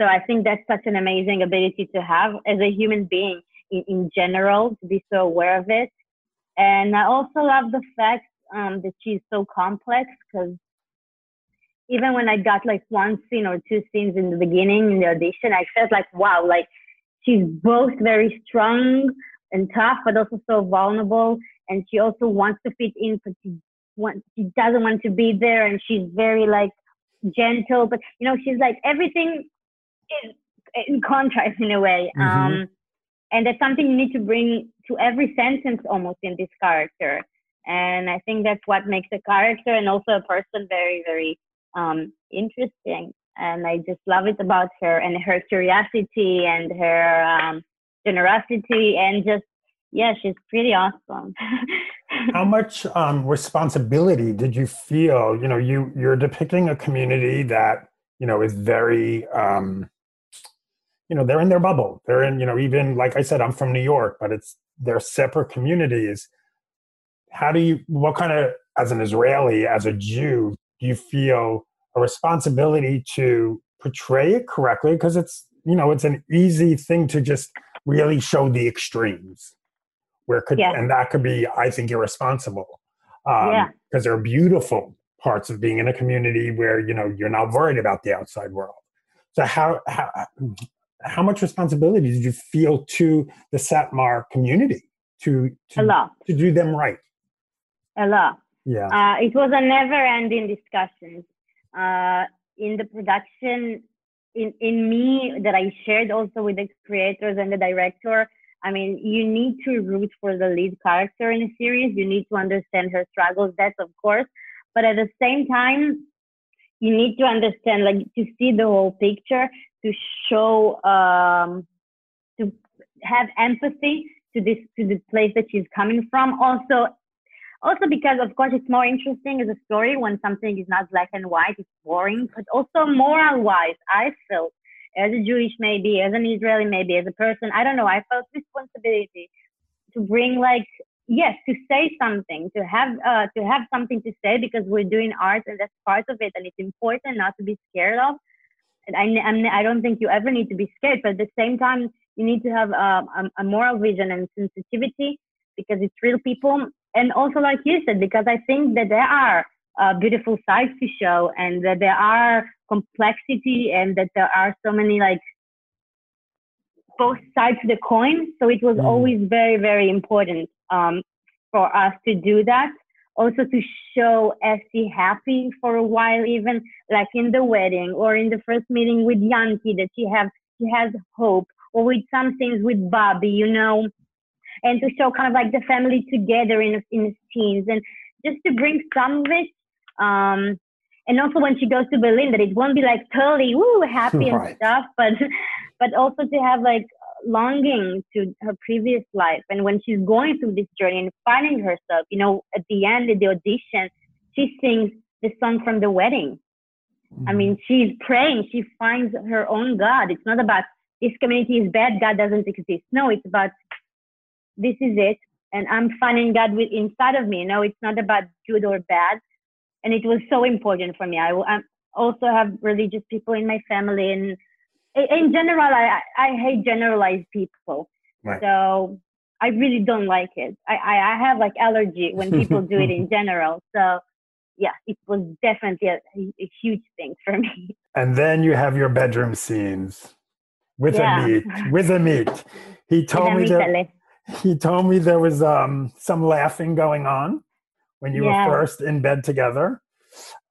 So I think that's such an amazing ability to have as a human being in, in general, to be so aware of it. And I also love the fact um, that she's so complex because even when I got like one scene or two scenes in the beginning in the audition, I felt like, wow, like she's both very strong and tough, but also so vulnerable. And she also wants to fit in, but she wants, she doesn't want to be there. And she's very like gentle, but you know, she's like everything is in contrast in a way. Mm-hmm. Um, and that's something you need to bring to every sentence almost in this character. And I think that's what makes a character and also a person very, very um, interesting. And I just love it about her and her curiosity and her um, generosity and just, yeah, she's pretty awesome. How much um, responsibility did you feel? You know, you you're depicting a community that you know is very, um, you know, they're in their bubble. They're in, you know, even like I said, I'm from New York, but it's they're separate communities. How do you? What kind of, as an Israeli, as a Jew, do you feel a responsibility to portray it correctly because it's you know it's an easy thing to just really show the extremes where could yeah. and that could be i think irresponsible um, yeah. because there are beautiful parts of being in a community where you know you're not worried about the outside world so how how how much responsibility did you feel to the satmar community to to, a lot. to do them right a lot yeah. Uh, it was a never ending discussion. Uh, in the production, in, in me that I shared also with the creators and the director, I mean, you need to root for the lead character in a series. You need to understand her struggles, that's of course. But at the same time, you need to understand, like, to see the whole picture, to show, um, to have empathy to this, to the place that she's coming from. Also, also because of course it's more interesting as a story when something is not black and white it's boring but also moral wise i felt as a jewish maybe as an israeli maybe as a person i don't know i felt responsibility to bring like yes to say something to have uh, to have something to say because we're doing art and that's part of it and it's important not to be scared of. And I, I'm, I don't think you ever need to be scared but at the same time you need to have um, a, a moral vision and sensitivity because it's real people. And also like you said because i think that there are uh, beautiful sides to show and that there are complexity and that there are so many like both sides of the coin so it was mm. always very very important um, for us to do that also to show Esty happy for a while even like in the wedding or in the first meeting with Yanki that she have she has hope or with some things with Bobby you know and to show kind of like the family together in in teens and just to bring some of it. Um, and also when she goes to Berlin, that it won't be like totally woo happy and stuff, but but also to have like longing to her previous life. And when she's going through this journey and finding herself, you know, at the end of the audition, she sings the song from the wedding. Mm-hmm. I mean, she's praying. She finds her own God. It's not about this community is bad, God doesn't exist. No, it's about this is it and i'm finding god with inside of me you know it's not about good or bad and it was so important for me i, I also have religious people in my family and in general i i hate generalized people right. so I really don't like it. I, I, I have like allergy when people do it in general. So yeah, it was definitely a, a, huge thing for me. And then you have your bedroom scenes with Yeah. Amit, with Amit. He told me that he told me there was um, some laughing going on when you were first in bed together.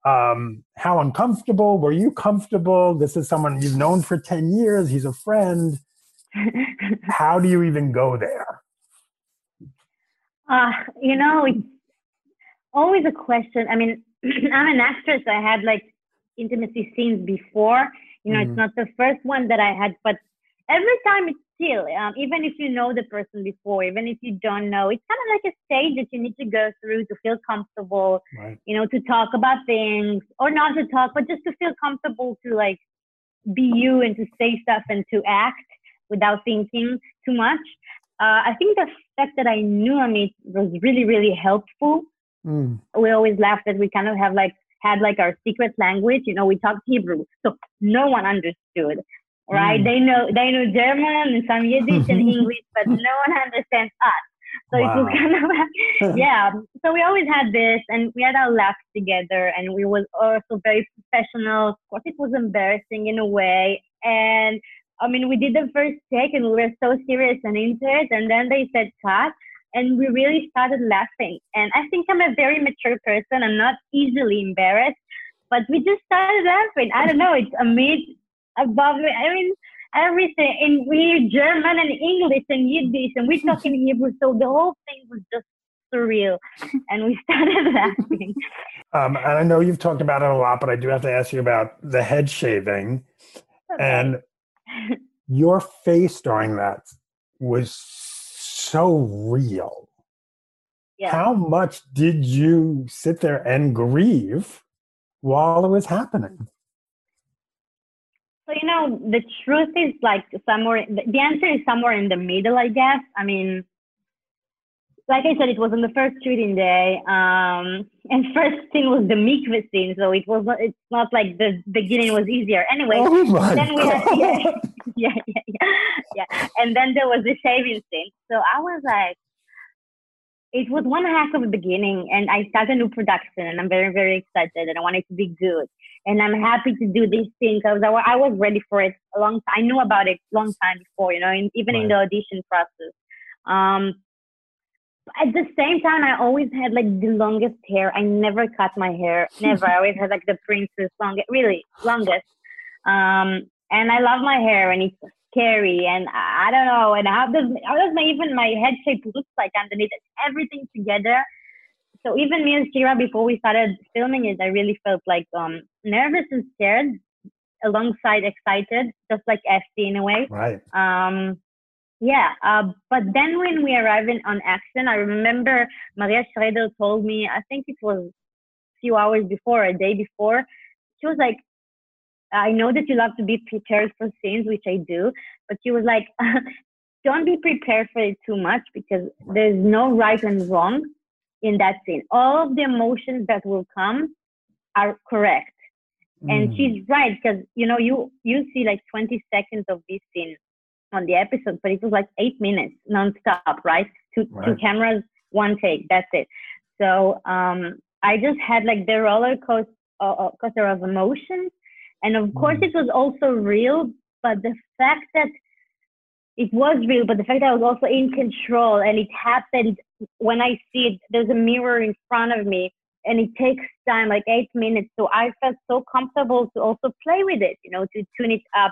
Um, how uncomfortable were you comfortable? This is someone you've known for 10 years, he's a friend. How do you even go there? Uh, you know, it's always a question. I mean, I'm an actress. I had like intimacy scenes before. You know, Mhm. it's not the first one that I had, but every time it's still, um, even if you know the person before, even if you don't know, it's kind of like a stage that you need to go through to feel comfortable, Right. you know, to talk about things or not to talk, but just to feel comfortable to like be you and to say stuff and to act without thinking too much. Uh, I think the fact that I knew Amit was really, really helpful. Mm. We always laugh that we kind of have like had like our secret language. You know, we talked Hebrew, so no one understood. Right? Mm. They know they know German and some Yiddish and English, but no one understands us. So it was kind of yeah. So we always had this, and we had our laughs together, and we was also very professional. Of course, it was embarrassing in a way, and I mean, we did the first take, and we were so serious and into it, and then they said cut, and we really started laughing. And I think I'm a very mature person. I'm not easily embarrassed, but we just started laughing. I don't know. It's amazing above me. I mean, everything. And we German and English and Yiddish, and we talk in Hebrew. So the whole thing was just surreal, and we started laughing. Um, and I know you've talked about it a lot, but I do have to ask you about the head shaving. And your face during that was so real. yeah. How much did you sit there and grieve while it was happening? So you know, the truth is like somewhere. The answer is somewhere in the middle, I guess. I mean, like I said, it was on the first shooting day, um, and first scene was the mikveh scene, so it was. Not, it's not like the beginning was easier. Anyway, oh my then we had yeah, yeah, yeah, yeah, yeah, and then there was the shaving scene. So I was like, it was one heck of a beginning, and I started a new production, and I'm very, very excited, and I want it to be good, and I'm happy to do this thing because I, wa- I was ready for it a long time. I knew about it a long time before, you know, in, even in the audition process. Um, at the same time, I always had like the longest hair. I never cut my hair, never. I always had like the princess long, really longest. Um, and I love my hair, and it's scary, and I, I don't know, and how does how does my even my head shape looks like underneath? Everything together. So even me and Shira, before we started filming it, I really felt like um nervous and scared, alongside excited, just like Esty in a way. Right. Um, yeah, uh, but then when we arrived in, on action, I remember Maria Schrader told me, I think it was a few hours before, a day before, she was like, I know that you love to be prepared for scenes, which I do, but she was like, don't be prepared for it too much because there's no right and wrong in that scene. All of the emotions that will come are correct and Mm. she's right because you know you you see like 20 seconds of this scene on the episode but it was like eight minutes nonstop right two two cameras one take that's it so um i just had like the roller coaster uh, uh, coaster of emotions and of course Mm. it was also real but the fact that it was real but the fact that i was also in control and it happened when i see it there's a mirror in front of me and it takes time, like eight minutes. So I felt so comfortable to also play with it, you know, to tune it up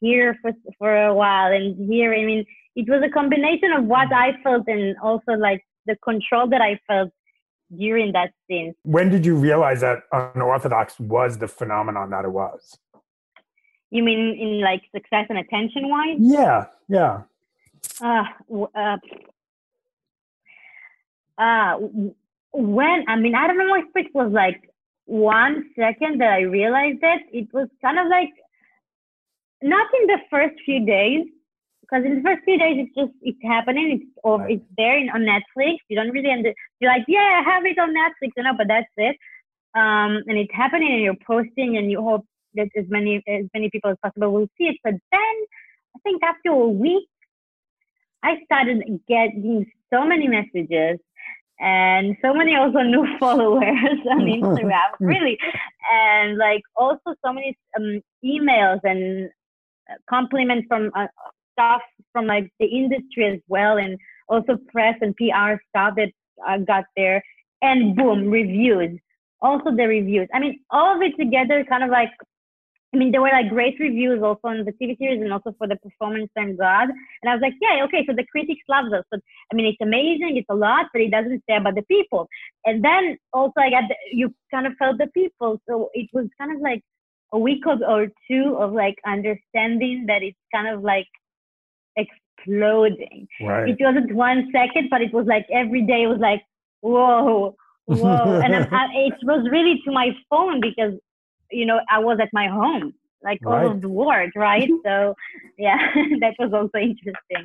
here for for a while and here. I mean, it was a combination of what I felt and also like the control that I felt during that scene. When did you realize that unorthodox was the phenomenon that it was? You mean in like success and attention wise? Yeah, yeah. uh, w- uh, uh, w- when I mean I don't know if it was like one second that I realized it. It was kind of like not in the first few days because in the first few days it's just it's happening. It's or Right. it's there in, on Netflix. You don't really under, you're like yeah I have it on Netflix, you know, but that's it. Um, and it's happening and you're posting and you hope that as many as many people as possible will see it. But then I think after a week I started getting so many messages and so many also new followers on Instagram, really, and like also so many um, emails and uh, compliments from uh, stuff from like the industry as well, and also press and PR stuff that I got there, and boom, reviews. Also the reviews. I mean, all of it together kind of like I mean, there were like great reviews also on the TV series and also for the performance, thank God. And I was like, yeah, okay, so the critics love us. But I mean, it's amazing, it's a lot, but it doesn't say about the people. And then also I got, the, you kind of felt the people. So it was kind of like a week of, or two of like understanding that it's kind of like exploding. Right. It wasn't one second, but it was like every day it was like, whoa, whoa. and I, it was really to my phone because you know, I was at my home, like right. all of the world, right? so, yeah, that was also interesting.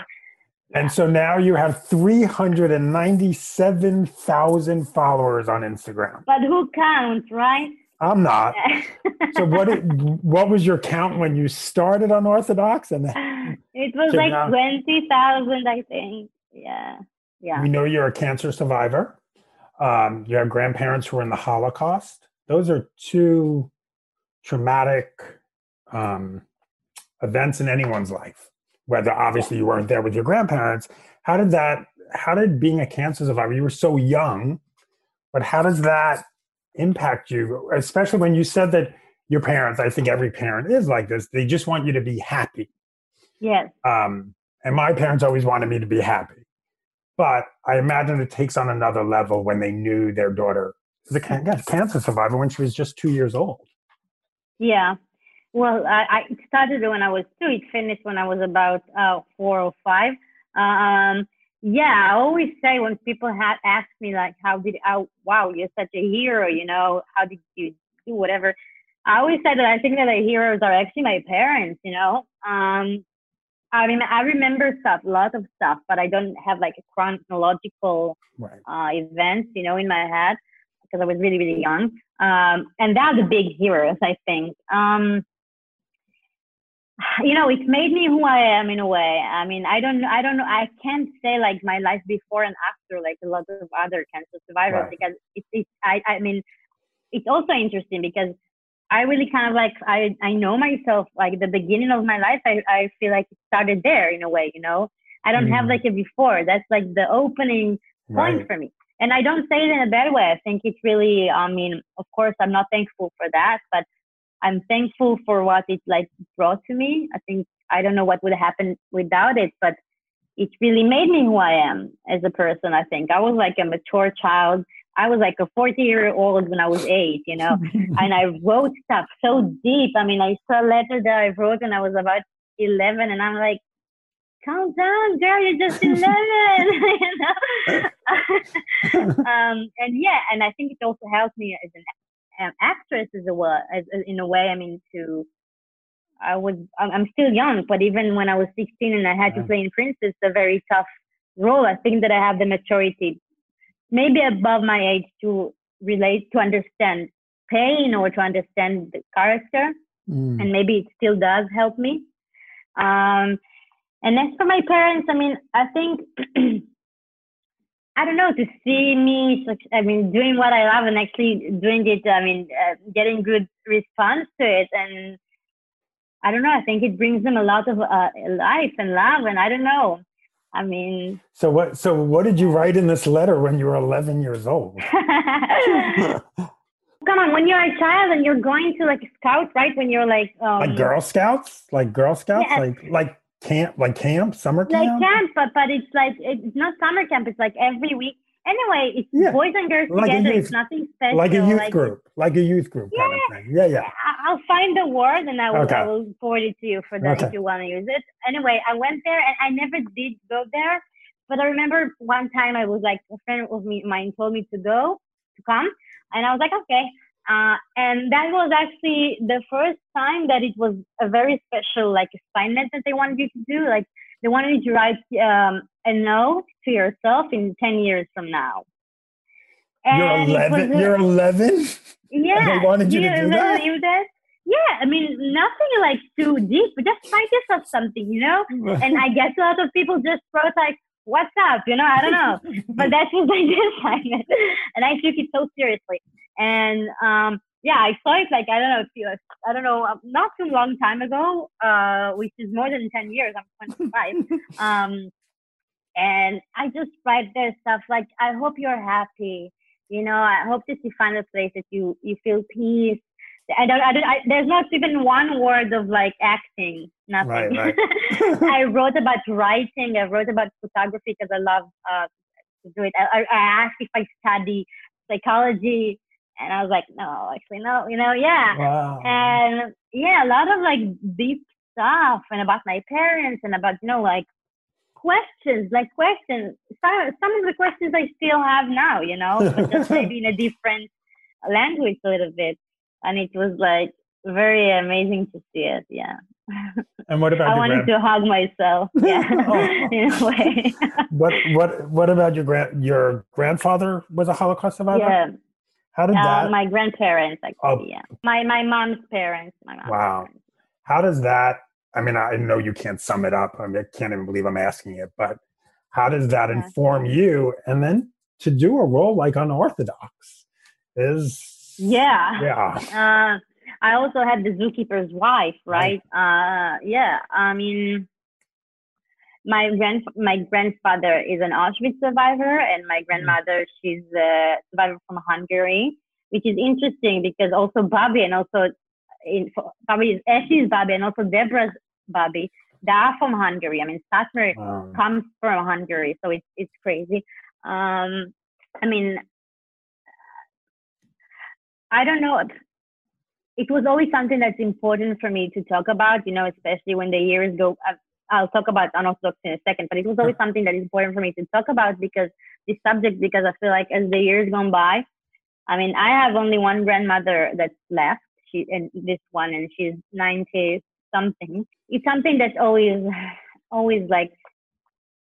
And so now you have 397,000 followers on Instagram. But who counts, right? I'm not. so what what was your count when you started Unorthodox and It was like 20,000 I think. Yeah. Yeah. We know you're a cancer survivor. Um, you have grandparents who were in the Holocaust. Those are two traumatic um, events in anyone's life, whether obviously you weren't there with your grandparents. How did that, how did being a cancer survivor, you were so young, but how does that impact you, especially when you said that your parents, I think every parent is like this, they just want you to be happy. Yes. Um, and my parents always wanted me to be happy. But I imagine it takes on another level when they knew their daughter was a cancer survivor when she was just two years old. Yeah. Well, I, I started when I was two. It finished when I was about uh, four or five. Um, yeah, I always say when people had asked me like, "How did? I, wow, you're such a hero. You know, how did you do whatever?" I always say that I think that the heroes are actually my parents. You know, um, I mean, I remember stuff, a lot of stuff, but I don't have like a chronological right. uh, events, you know, in my head because I was really, really young. Um, and that's the big heroes, I think. Um, you know, it made me who I am in a way. I mean, I don't, I don't know. I can't say like my life before and after, like a lot of other cancer survivors, right. because it's, it's, I, I mean, it's also interesting because I really kind of like, I, I know myself, like the beginning of my life, I, I feel like it started there in a way, you know, I don't mm. have like a before. That's like the opening point right. for me and I don't say it in a bad way. I think it's really, I mean, of course, I'm not thankful for that, but I'm thankful for what it like brought to me. I think I don't know what would happen without it, but it really made me who I am as a person. I think I was like a mature child. I was like a 40 year old when I was eight, you know, and I wrote stuff so deep. I mean, I saw a letter that I wrote when I was about 11, and I'm like, calm down, girl, you're just 11, you know? um, and yeah, and I think it also helped me as an um, actress as well, as, as, in a way. I mean, to I was I'm still young, but even when I was 16 and I had to play in Princess, a very tough role. I think that I have the maturity, maybe above my age, to relate to understand pain or to understand the character, mm. and maybe it still does help me. Um, and as for my parents, I mean, I think I don't know to see me. I mean, doing what I love and actually doing it. I mean, uh, getting good response to it, and I don't know. I think it brings them a lot of uh, life and love, and I don't know. I mean, so what? So what did you write in this letter when you were 11 years old? Come on, when you're a child and you're going to like scout, right? When you're like um, like Girl Scouts, like Girl Scouts, yeah. like like camp like camp summer camp like camp? but but it's like it's not summer camp it's like every week. Anyway it's yeah. boys and girls like together youth, it's nothing special like a youth like, group like a youth group yeah, kind of thing. Yeah yeah. I'll find the word and i will, okay. I will forward it to you for that okay. if you want to use it. Anyway i went there and i never did go there but i remember one time i was like a friend of me mine told me to go to come and i was like okay uh, and that was actually the first time that it was a very special like assignment that they wanted you to do. Like they wanted you to write um, a note to yourself in 10 years from now. And you're 11? Was, you're 11? Yeah. they wanted you, you to do that? You did? yeah, I mean, nothing like too deep, but just find yourself something, you know? And I guess a lot of people just wrote like, what's up? You know, I don't know. but that was my assignment. and I took it so seriously. And um, yeah, I saw it like, I don't know, few, I don't know, um, not too long time ago, uh, which is more than 10 years. I'm 25. um, and I just write there stuff like, I hope you're happy. You know, I hope that you find a place that you, you feel peace I don't, I don't I, there's not even one word of like acting, nothing. Right, right. I wrote about writing, I wrote about photography because I love uh, to do it. I, I asked if I study psychology, and I was like, no, actually, no, you know, yeah. Wow. And yeah, a lot of like deep stuff and about my parents and about, you know, like questions, like questions. Some, some of the questions I still have now, you know, but just maybe in a different language a little bit and it was like very amazing to see it. Yeah. And what about? I wanted grand- to hug myself. Yeah, oh. in a way. what what what about your grand your grandfather was a Holocaust survivor? Yeah. How did uh, that? My grandparents, actually. Oh. Yeah. My my mom's parents. My mom's wow. Parents. How does that? I mean, I know you can't sum it up. I, mean, I can't even believe I'm asking it, but how does that yeah. inform you? And then to do a role like unorthodox is yeah. Yeah. Uh, I also had the zookeeper's wife, right? right. Uh, yeah. I mean, my grand my grandfather is an Auschwitz survivor, and my grandmother she's a survivor from Hungary, which is interesting because also Bobby and also in Bobby is Esty's Bobby and also Deborah's Bobby. They are from Hungary. I mean, Satmar wow. comes from Hungary, so it's it's crazy. Um, I mean, I don't know. It was always something that's important for me to talk about, you know, especially when the years go. Uh, I'll talk about unorthodox in a second, but it was always something that is important for me to talk about because this subject, because I feel like as the years gone by, I mean, I have only one grandmother that's left. She and this one, and she's ninety something. It's something that's always, always like,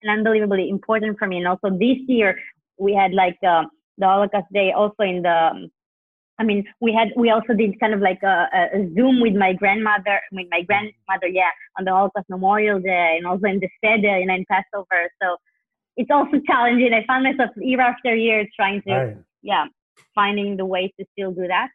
an unbelievably important for me. And also this year we had like uh, the Holocaust Day also in the I mean, we had we also did kind of like a, a Zoom with my grandmother, with my grandmother, yeah, on the Holocaust Memorial Day, and also in the Seder, you know, in Passover. So it's also challenging. I found myself year after year trying to, right. yeah, finding the way to still do that.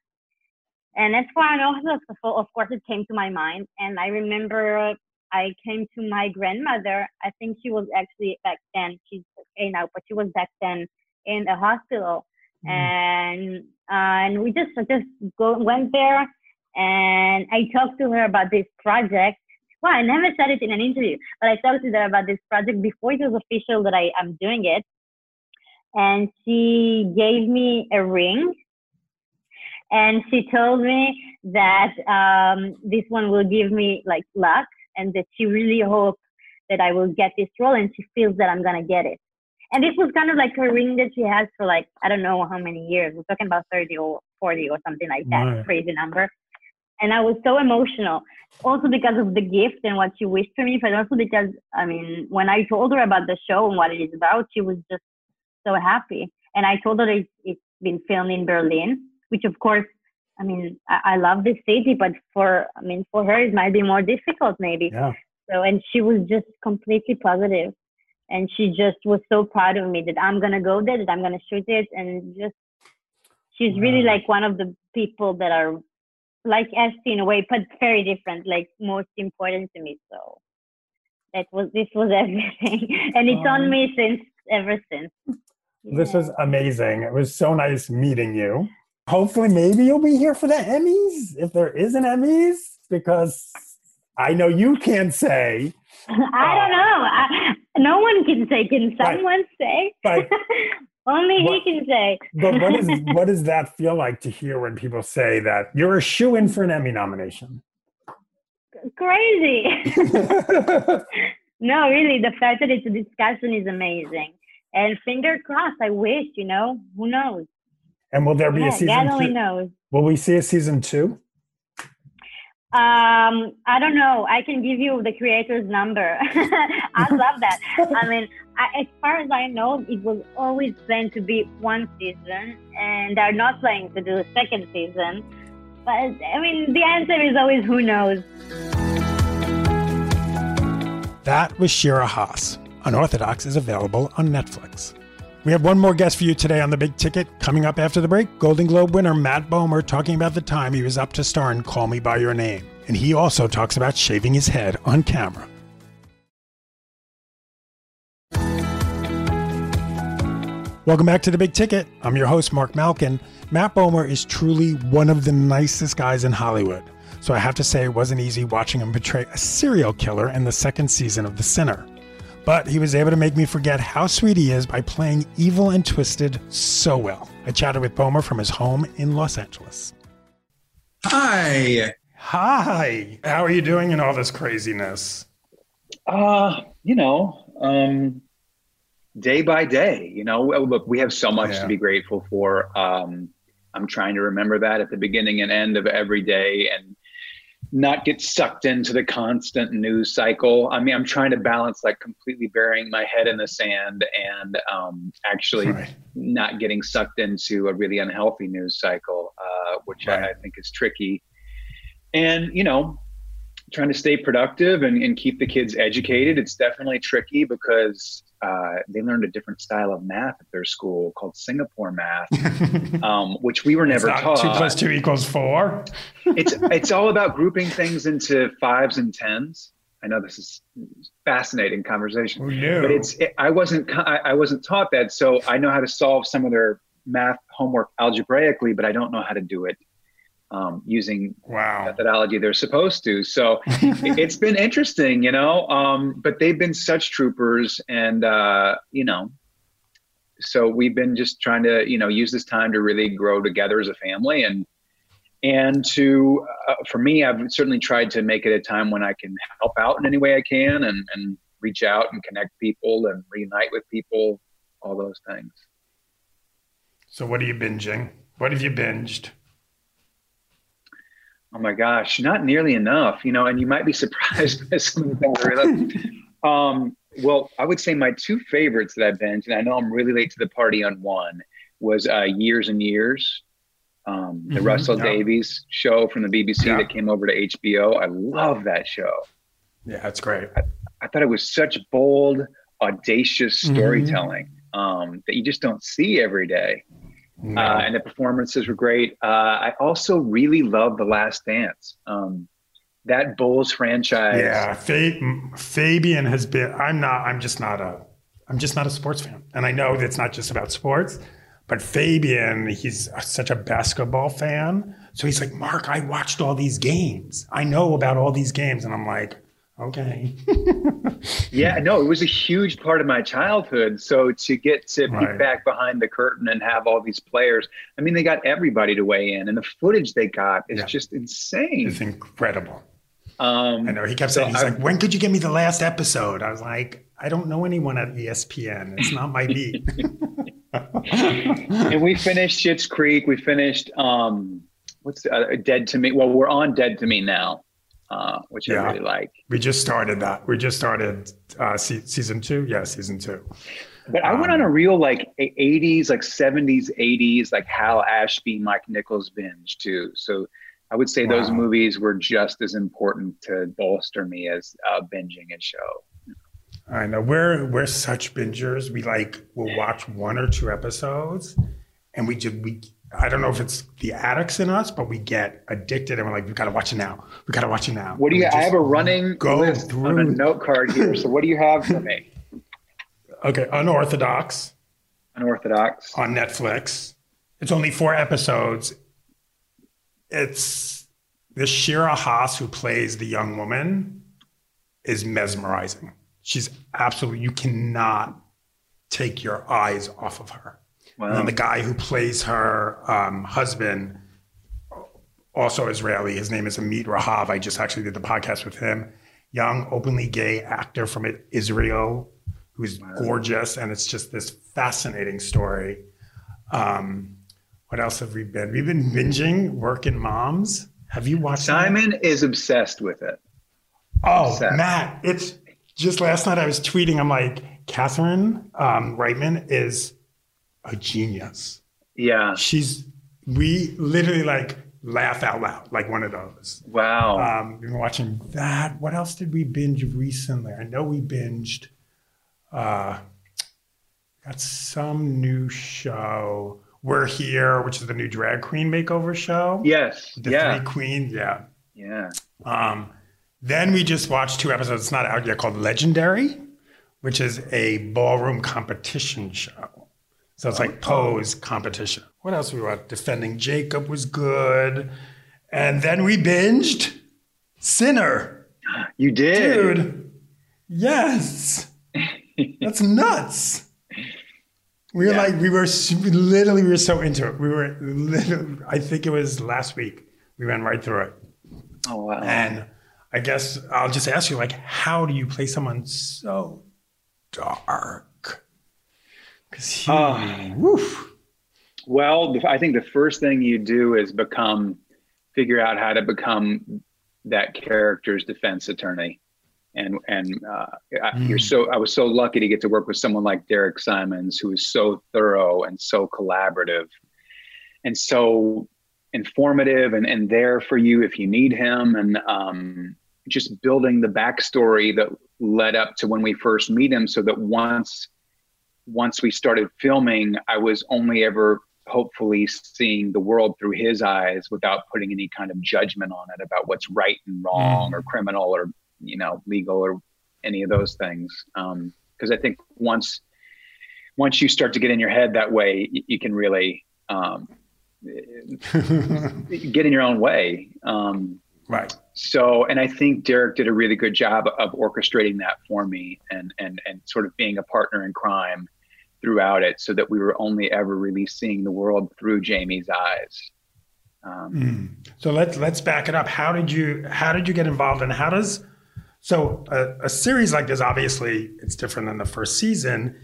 And as far as also, of course, it came to my mind, and I remember I came to my grandmother. I think she was actually back then. She's okay now, but she was back then in a hospital Mm. and and we just just go went there and I talked to her about this project. Well, I never said it in an interview, but I talked to her about this project before it was official that I am doing it. And she gave me a ring and she told me that um, this one will give me like luck and that she really hopes that I will get this role and she feels that I'm gonna get it. And this was kind of like a ring that she has for like, I don't know how many years. We're talking about 30 or 40 or something like that, right. crazy number. And I was so emotional, also because of the gift and what she wished for me, but also because, I mean, when I told her about the show and what it is about, she was just so happy. And I told her it's, it's been filmed in Berlin, which of course, I mean, I, I love this city, but for, I mean, for her, it might be more difficult maybe. Yeah. So, and she was just completely positive and she just was so proud of me that I'm gonna go there, that I'm gonna shoot it, and just she's wow. really like one of the people that are like Esty in a way, but very different, like most important to me. So that was this was everything, and it's um, on me since ever since. Yeah. This is amazing. It was so nice meeting you. Hopefully, maybe you'll be here for the Emmys if there is an Emmys, because I know you can't say. I don't know. I, no one can say. Can someone say? But Only what, he can say. but what is what does that feel like to hear when people say that you're a shoe in for an Emmy nomination? Crazy. no, really, the fact that it's a discussion is amazing. And finger crossed, I wish, you know, who knows? And will there be yeah, a season God only knows. Will we see a season two? Um, I don't know. I can give you the creator's number. I love that. I mean, I, as far as I know, it was always planned to be one season, and they're not planning to do a second season. But I mean, the answer is always who knows. That was Shira Haas. Unorthodox is available on Netflix. We have one more guest for you today on the big ticket. Coming up after the break, Golden Globe winner Matt Bomer talking about the time he was up to star in Call Me By Your Name. And he also talks about shaving his head on camera. Welcome back to the Big Ticket. I'm your host, Mark Malkin. Matt Bomer is truly one of the nicest guys in Hollywood. So I have to say, it wasn't easy watching him portray a serial killer in the second season of The Sinner. But he was able to make me forget how sweet he is by playing evil and twisted so well. I chatted with Bomer from his home in Los Angeles. Hi. Hi. How are you doing in all this craziness? Uh, you know, um, day by day. You know, look, we have so much Yeah. to be grateful for. Um, I'm trying to remember that at the beginning and end of every day and not get sucked into the constant news cycle. I mean, I'm trying to balance like completely burying my head in the sand and um, actually Right. not getting sucked into a really unhealthy news cycle, uh, which I, I think is tricky. And, you know, trying to stay productive and, and keep the kids educated. It's definitely tricky because uh, they learned a different style of math at their school called Singapore math, um, which we were never taught. two plus two equals four. it's it's all about grouping things into fives and tens. I know this is fascinating conversation, Who knew? but it's it, I wasn't I, I wasn't taught that, so I know how to solve some of their math homework algebraically, but I don't know how to do it um, using wow. methodology they're supposed to. So it- it's been interesting, you know. Um, but they've been such troopers, and uh, you know, so we've been just trying to, you know, use this time to really grow together as a family, and and to uh, for me, I've certainly tried to make it a time when I can help out in any way I can, and and reach out and connect people and reunite with people, all those things. So what are you binging? What have you binged? Oh my gosh, not nearly enough, you know, and you might be surprised by some of the things um, well, I would say my two favorites that I've been, and I know I'm really late to the party on one, was uh, Years and Years, um, the Mhm, Russell yeah. Davies show from the BBC Yeah. that came over to HBO. I love that show. Yeah, that's great. I thought it was such bold, audacious Mhm. storytelling um, that you just don't see every day. Uh, and the performances were great. Uh, I also really love The Last Dance. Um, that Bulls franchise. Yeah, Fa- Fabian has been. I'm not. I'm just not a. I'm just not a sports fan, and I know that it's not just about sports. But Fabian, he's such a basketball fan, so he's like, Mark, I watched all these games. I know about all these games, and I'm like, okay. Yeah, no, it was a huge part of my childhood. So to get to Right. peek back behind the curtain and have all these players, I mean, they got everybody to weigh in, and the footage they got is Yeah. just insane. It's incredible. Um, I know. He kept So saying, he's I- like, when could you give me the last episode? I was like, I don't know anyone at ESPN. It's not my beat. and we finished Schitt's Creek. We finished um, what's uh, Dead to Me. Well, we're on Dead to Me now, uh, which Yeah. I really like. we just started that. We just started uh, se- season two. Yeah, season two. But I went on a real like a- 80s, like 70s, 80s, like Hal Ashby, Mike Nichols binge too. So I would say those movies were just as important to bolster me as uh, binging a show. I know we're we're such bingers. We like we'll watch one or two episodes, and we just we. I don't know if it's the addicts in us, but we get addicted, and we're like, we gotta watch it now. We gotta watch it now. What do you? I have a running go list on a through. note card here. So what do you have for me? Okay, unorthodox Unorthodox. on Netflix. It's only four episodes. It's this Shira Haas who plays the young woman is mesmerizing. She's absolutely you cannot take your eyes off of her. And Wow. then the guy who plays her um, husband, also Israeli, his name is Amit Rahav. I just actually did the podcast with him. Young, openly gay actor from Israel who's gorgeous. And it's just this fascinating story. Um, what else have we been? We've been binging Working Moms. Have you watched? Simon is obsessed with it. Oh, Obsessed. Matt, it's just last night I was tweeting. I'm like, Catherine um, Reitman is a genius. Yeah. She's, we literally like laugh out loud, like one of those. Wow. Um, we've been watching that. What else did we binge recently? I know we binged. Uh, got some new show. We're here, which is the new drag queen makeover show. yes. The yeah. three queens. Yeah. Yeah. Um, then we just watched two episodes. It's not out yet called Legendary, which is a ballroom competition show. So it's like pose competition. What else we watched? Defending Jacob was good. And then we binged Sinner. You did. Dude. Yes. That's nuts. We were Yeah. like, we were literally, we were so into it. We were literally, I think it was last week. We went right through it. Oh wow. And I guess I'll just ask you, like, how do you play someone so dark? Because Ah. woof. Well, I think the first thing you do is become, figure out how to become that character's defense attorney, and and uh, I- you're so. I was so lucky to get to work with someone like Derek Simonds, who is so thorough and so collaborative, and so informative and and there for you if you need him, and um, just building the backstory that led up to when we first meet him, so that once once we started filming, I was only ever hopefully seeing the world through his eyes without putting any kind of judgment on it about what's right and wrong or criminal or you know legal or any of those things. Because I think once once you start to get in your head that way, you, you can really um, get in your own way. Um, right. so and i think derek did a really good job of orchestrating that for me and and and sort of being a partner in crime throughout it so that we were only ever really seeing the world through jamie's eyes um, Mm. So let's let's back it up. How did you how did you get involved, and how does so a, a series like this? Obviously, it's different than the first season.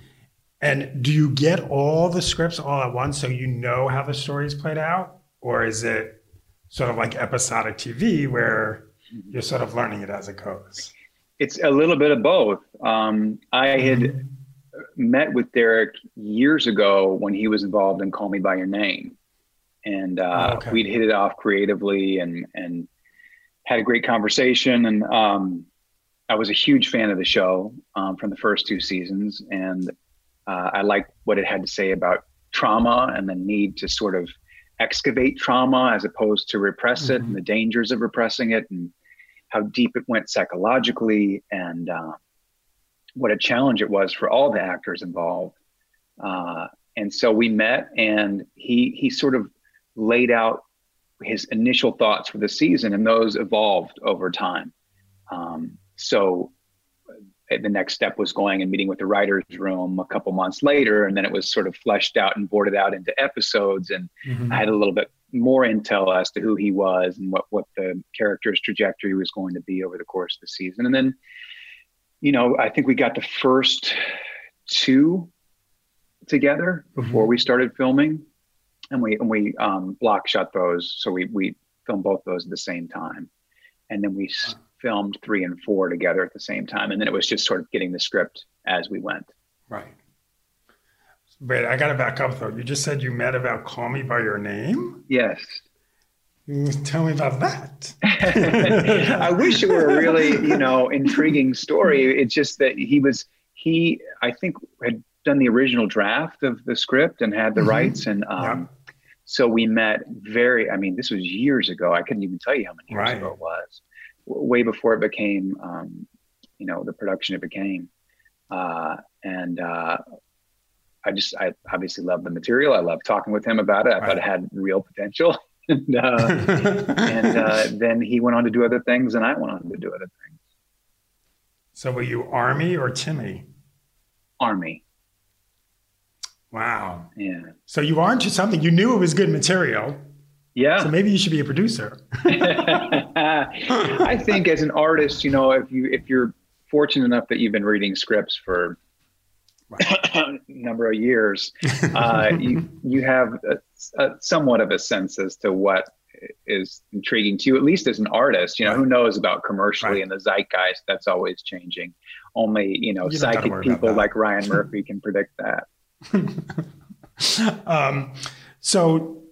And do you get all the scripts all at once so you know how the story is played out, or is it sort of like episodic TV where you're sort of learning it as it goes? it's a little bit of both um, i had met with derek years ago when he was involved in call me by your name. And uh, Oh, okay. we'd hit it off creatively and and had a great conversation. And um, i was a huge fan of the show um, from the first two seasons. And uh, i liked what it had to say about trauma and the need to sort of excavate trauma as opposed to repress it and the dangers of repressing it and how deep it went psychologically. And uh, what a challenge it was for all the actors involved. Uh, and so we met, and he he sort of laid out his initial thoughts for the season, and those evolved over time. Um, so uh, the next step was going and meeting with the writers' room a couple months later, and then it was sort of fleshed out and boarded out into episodes. And I had a little bit more intel as to who he was and what what the character's trajectory was going to be over the course of the season. And then, you know, I think we got the first two together before we started filming, and we and we um, block shot those. So we we filmed both those at the same time, and then we s filmed three and four together at the same time. And then it was just sort of getting the script as we went. Right. Wait, I got to back up though. You just said you met about Call Me by Your Name. Yes. Tell me about that. I wish it were a really, you know, intriguing story. It's just that he was he I think had done the original draft of the script and had the Mhm. rights and um so we met very I mean this was years ago. I couldn't even tell you how many years Right. ago it was. W- Way before it became um you know the production it became. Uh and uh I just I obviously loved the material. I loved talking with him about it. I thought it had real potential. And uh and uh, then he went on to do other things, and I went on to do other things. so were you Armie or Timmy? Armie, Wow. yeah, So you are into something. You knew it was good material. yeah. So maybe you should be a producer. I think as an artist, you know, if you if you're fortunate enough that you've been reading scripts for number of years, uh, you you have a, a, somewhat of a sense as to what is intriguing to you, at least as an artist. You know, who knows about commercially Right. and the zeitgeist? That's always changing. Only you know, You psychic people like Ryan Murphy can predict that. um, so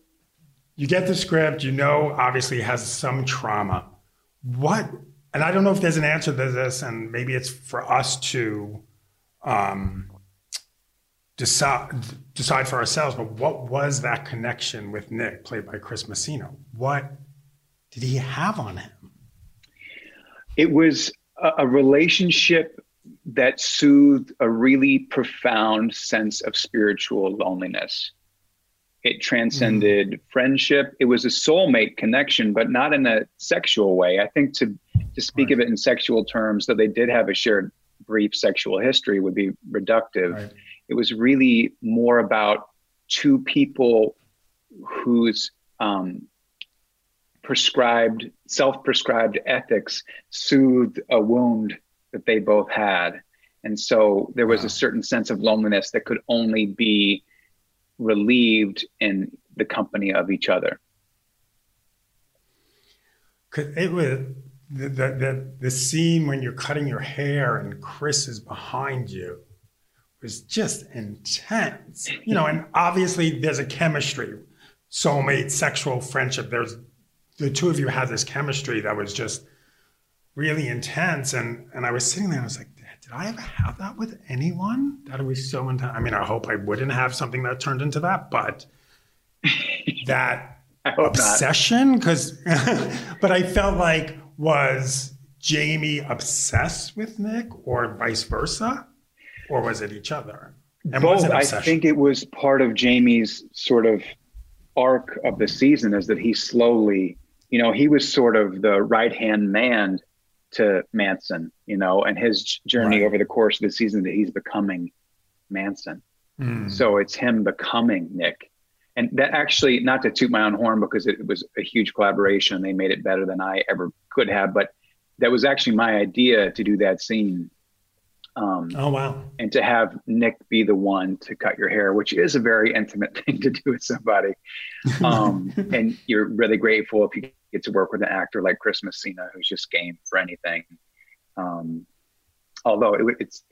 you get the script, you know, obviously has some trauma. What, and I don't know if there's an answer to this, and maybe it's for us to um, decide decide for ourselves. But what was that connection with Nick, played by Chris Messina? What did he have on him? It was a, a relationship that soothed a really profound sense of spiritual loneliness. It transcended mm. friendship. It was a soulmate connection, but not in a sexual way. I think to to speak right. of it in sexual terms, though they did have a shared brief sexual history, would be reductive. Right. It was really more about two people whose um, prescribed, self-prescribed ethics soothed a wound that they both had. And so there was wow. a certain sense of loneliness that could only be relieved in the company of each other. Cause It was the, the, the, the scene when you're cutting your hair and Chris is behind you was just intense. You know, and obviously there's a chemistry, soulmate, sexual friendship. There's the two of you had this chemistry that was just really intense. And and I was sitting there and I was like, did I ever have that with anyone? That was so intense. I mean, I hope I wouldn't have something that turned into that, but that obsession, because but I felt like was Jamie obsessed with Nick or vice versa? Or was it each other? And Both. I think it was part of Jamie's sort of arc of the season is that he slowly, you know, he was sort of the right hand man to Manson, you know, and his journey right. over the course of the season that he's becoming Manson. Mm. So it's him becoming Nick and that actually not to toot my own horn because it, was a huge collaboration they made it better than i ever could have but that was actually my idea to do that scene um, oh wow and to have nick be the one to cut your hair which is a very intimate thing to do with somebody um, and you're really grateful if you get to work with an actor like chris messina who's just game for anything um, although it, it's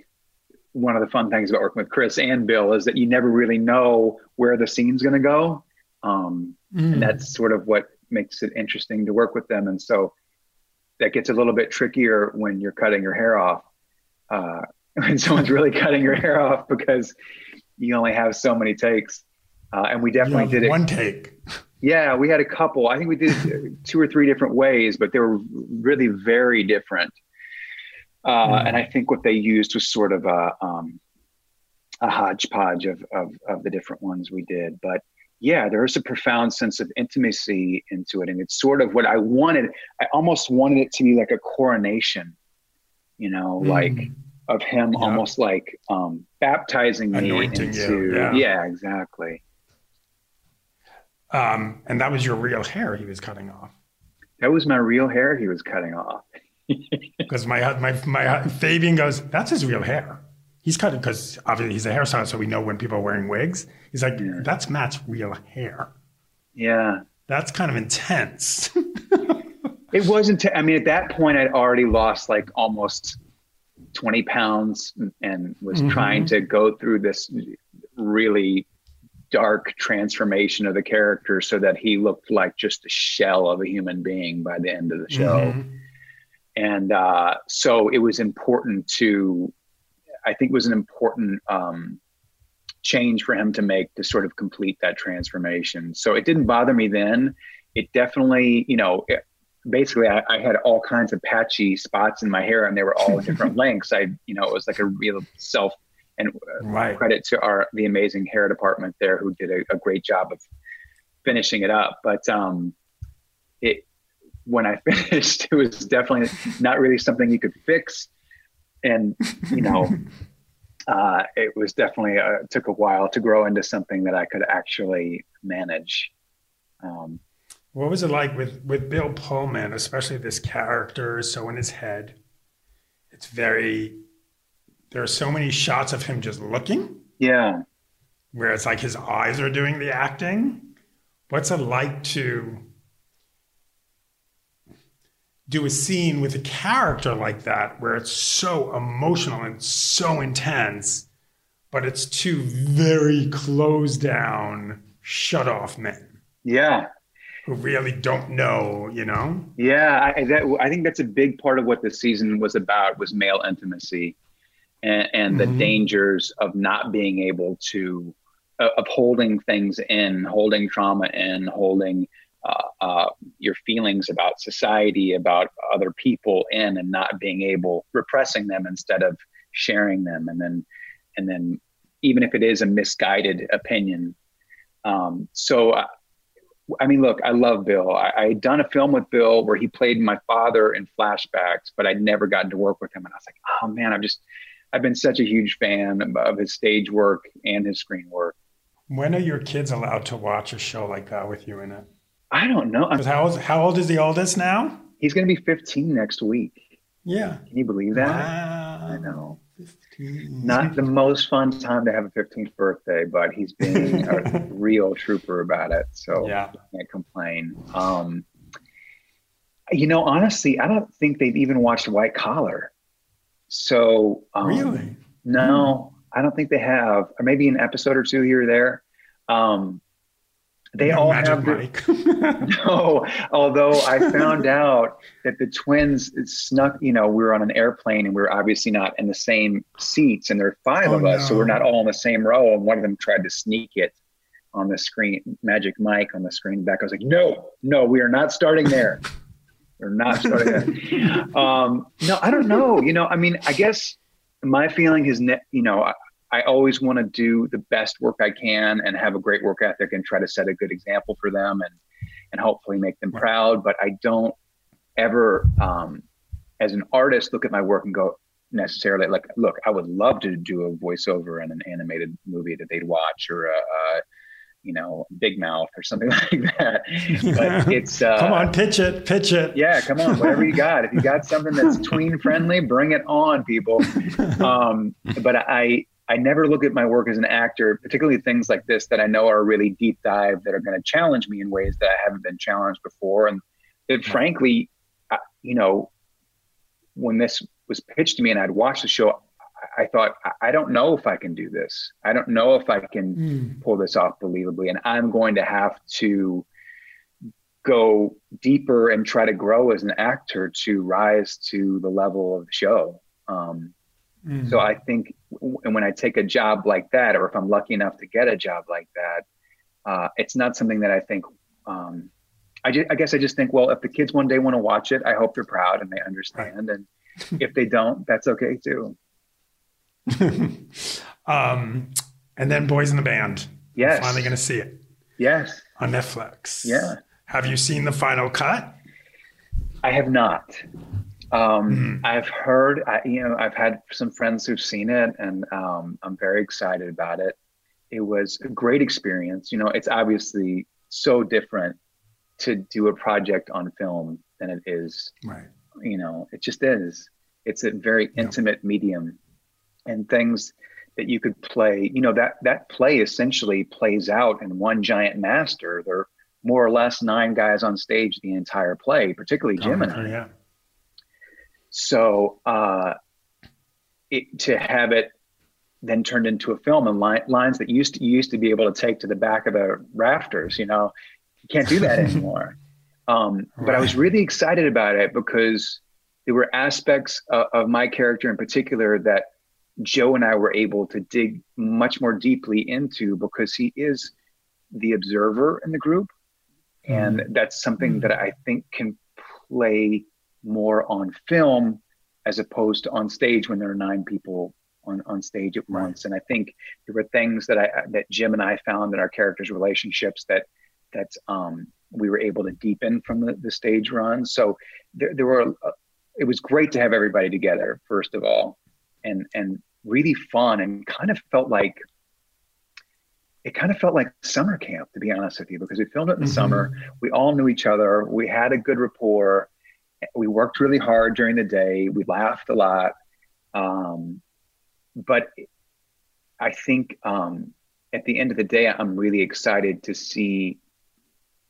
one of the fun things about working with Chris and Bill is that you never really know where the scene's going to go. Um, mm. And that's sort of what makes it interesting to work with them. And so that gets a little bit trickier when you're cutting your hair off. Uh, when someone's really cutting your hair off because you only have so many takes. Uh, and we definitely did it. One take. Yeah, we had a couple. I think we did two or three different ways, but they were really very different. Uh, mm. And I think what they used was sort of a, um, a hodgepodge of, of, of the different ones we did. But yeah, there is a profound sense of intimacy into it. And it's sort of what I wanted. I almost wanted it to be like a coronation, you know, mm. like of him yeah. almost like um, baptizing me Anointing into, yeah. yeah, exactly. Um, and that was your real hair he was cutting off. That was my real hair he was cutting off. Because my my my Fabian goes, that's his real hair. He's cut it because obviously he's a hairstylist, so we know when people are wearing wigs. He's like, yeah. that's Matt's real hair. Yeah, that's kind of intense. it wasn't. T- I mean, at that point, I'd already lost like almost twenty pounds and was mm-hmm. trying to go through this really dark transformation of the character so that he looked like just a shell of a human being by the end of the show. Mm-hmm and uh, so it was important to i think it was an important um, change for him to make to sort of complete that transformation so it didn't bother me then it definitely you know it, basically I, I, had all kinds of patchy spots in my hair and they were all different lengths i you know it was like a real self and uh, right. credit to our the amazing hair department there who did a, a great job of finishing it up but um it when I finished, it was definitely not really something you could fix. And, you know, uh, it was definitely, uh, took a while to grow into something that I could actually manage. Um, what was it like with, with Bill Pullman, especially this character so in his head? It's very, there are so many shots of him just looking. Yeah. Where it's like his eyes are doing the acting. What's it like to do a scene with a character like that where it's so emotional and so intense, but it's two very closed down, shut off men. Yeah. Who really don't know, you know? Yeah, I, that, I think that's a big part of what the season was about was male intimacy and, and mm-hmm. the dangers of not being able to uh, upholding things in, holding trauma in, holding uh, uh, your feelings about society, about other people in, and not being able repressing them instead of sharing them, and then and then even if it is a misguided opinion. Um, so, uh, I mean, look, I love Bill. I, I had done a film with Bill where he played my father in flashbacks, but I'd never gotten to work with him, and I was like, oh man, I'm just I've been such a huge fan of his stage work and his screen work. When are your kids allowed to watch a show like that with you in it? I don't know. How old, how old is the oldest now? He's going to be 15 next week. Yeah. Can you believe that? Wow. I know. 15. Not the most fun time to have a 15th birthday, but he's being a real trooper about it. So yeah. I can't complain. Um, you know, honestly, I don't think they've even watched White Collar. So um, really, no, I don't think they have. Or maybe an episode or two here or there. Um, they no all have the, no. Although I found out that the twins snuck. You know, we were on an airplane and we were obviously not in the same seats, and there are five oh, of us, no. so we're not all in the same row. And one of them tried to sneak it on the screen, Magic Mike on the screen back. I was like, no, no, we are not starting there. We're not starting there. um, no, I don't know. You know, I mean, I guess my feeling is, ne- you know, I, always want to do the best work I can and have a great work ethic and try to set a good example for them and and hopefully make them proud. But I don't ever, um, as an artist, look at my work and go necessarily like, look, I would love to do a voiceover in an animated movie that they'd watch or a, a you know, Big Mouth or something like that. But it's uh, come on, pitch it, pitch it. Yeah, come on, whatever you got. If you got something that's tween friendly, bring it on, people. Um, but I I never look at my work as an actor, particularly things like this that I know are really deep dive that are going to challenge me in ways that I haven't been challenged before. And that, frankly, I, you know, when this was pitched to me and I'd watched the show, I, I thought, I, I don't know if I can do this. I don't know if I can mm. pull this off believably. And I'm going to have to go deeper and try to grow as an actor to rise to the level of the show. Um, Mm-hmm. So I think and when I take a job like that, or if I'm lucky enough to get a job like that, uh, it's not something that I think. Um, I, just, I guess I just think, well, if the kids one day want to watch it, I hope they're proud and they understand. Right. And if they don't, that's okay too. um, and then Boys in the Band. Yes. I'm finally going to see it. Yes. On Netflix. Yeah. Have you seen the final cut? I have not. Um, mm-hmm. I've heard, I, you know, I've had some friends who've seen it, and um, I'm very excited about it. It was a great experience. You know, it's obviously so different to do a project on film than it is. Right. You know, it just is. It's a very intimate yeah. medium, and things that you could play. You know, that that play essentially plays out in one giant master. There are more or less nine guys on stage the entire play, particularly Jim and I. Yeah so uh, it, to have it then turned into a film and li- lines that used to, you used to be able to take to the back of the rafters, you know, you can't do that anymore. Um, right. But I was really excited about it because there were aspects of, of my character in particular that Joe and I were able to dig much more deeply into because he is the observer in the group. And mm. that's something mm. that I think can play more on film as opposed to on stage when there are nine people on, on stage at once. And I think there were things that I that Jim and I found in our characters' relationships that that um, we were able to deepen from the, the stage run. So there, there were uh, it was great to have everybody together first of all, and and really fun and kind of felt like it kind of felt like summer camp to be honest with you because we filmed it in the mm-hmm. summer we all knew each other we had a good rapport we worked really hard during the day. We laughed a lot. Um, but I think um, at the end of the day, I'm really excited to see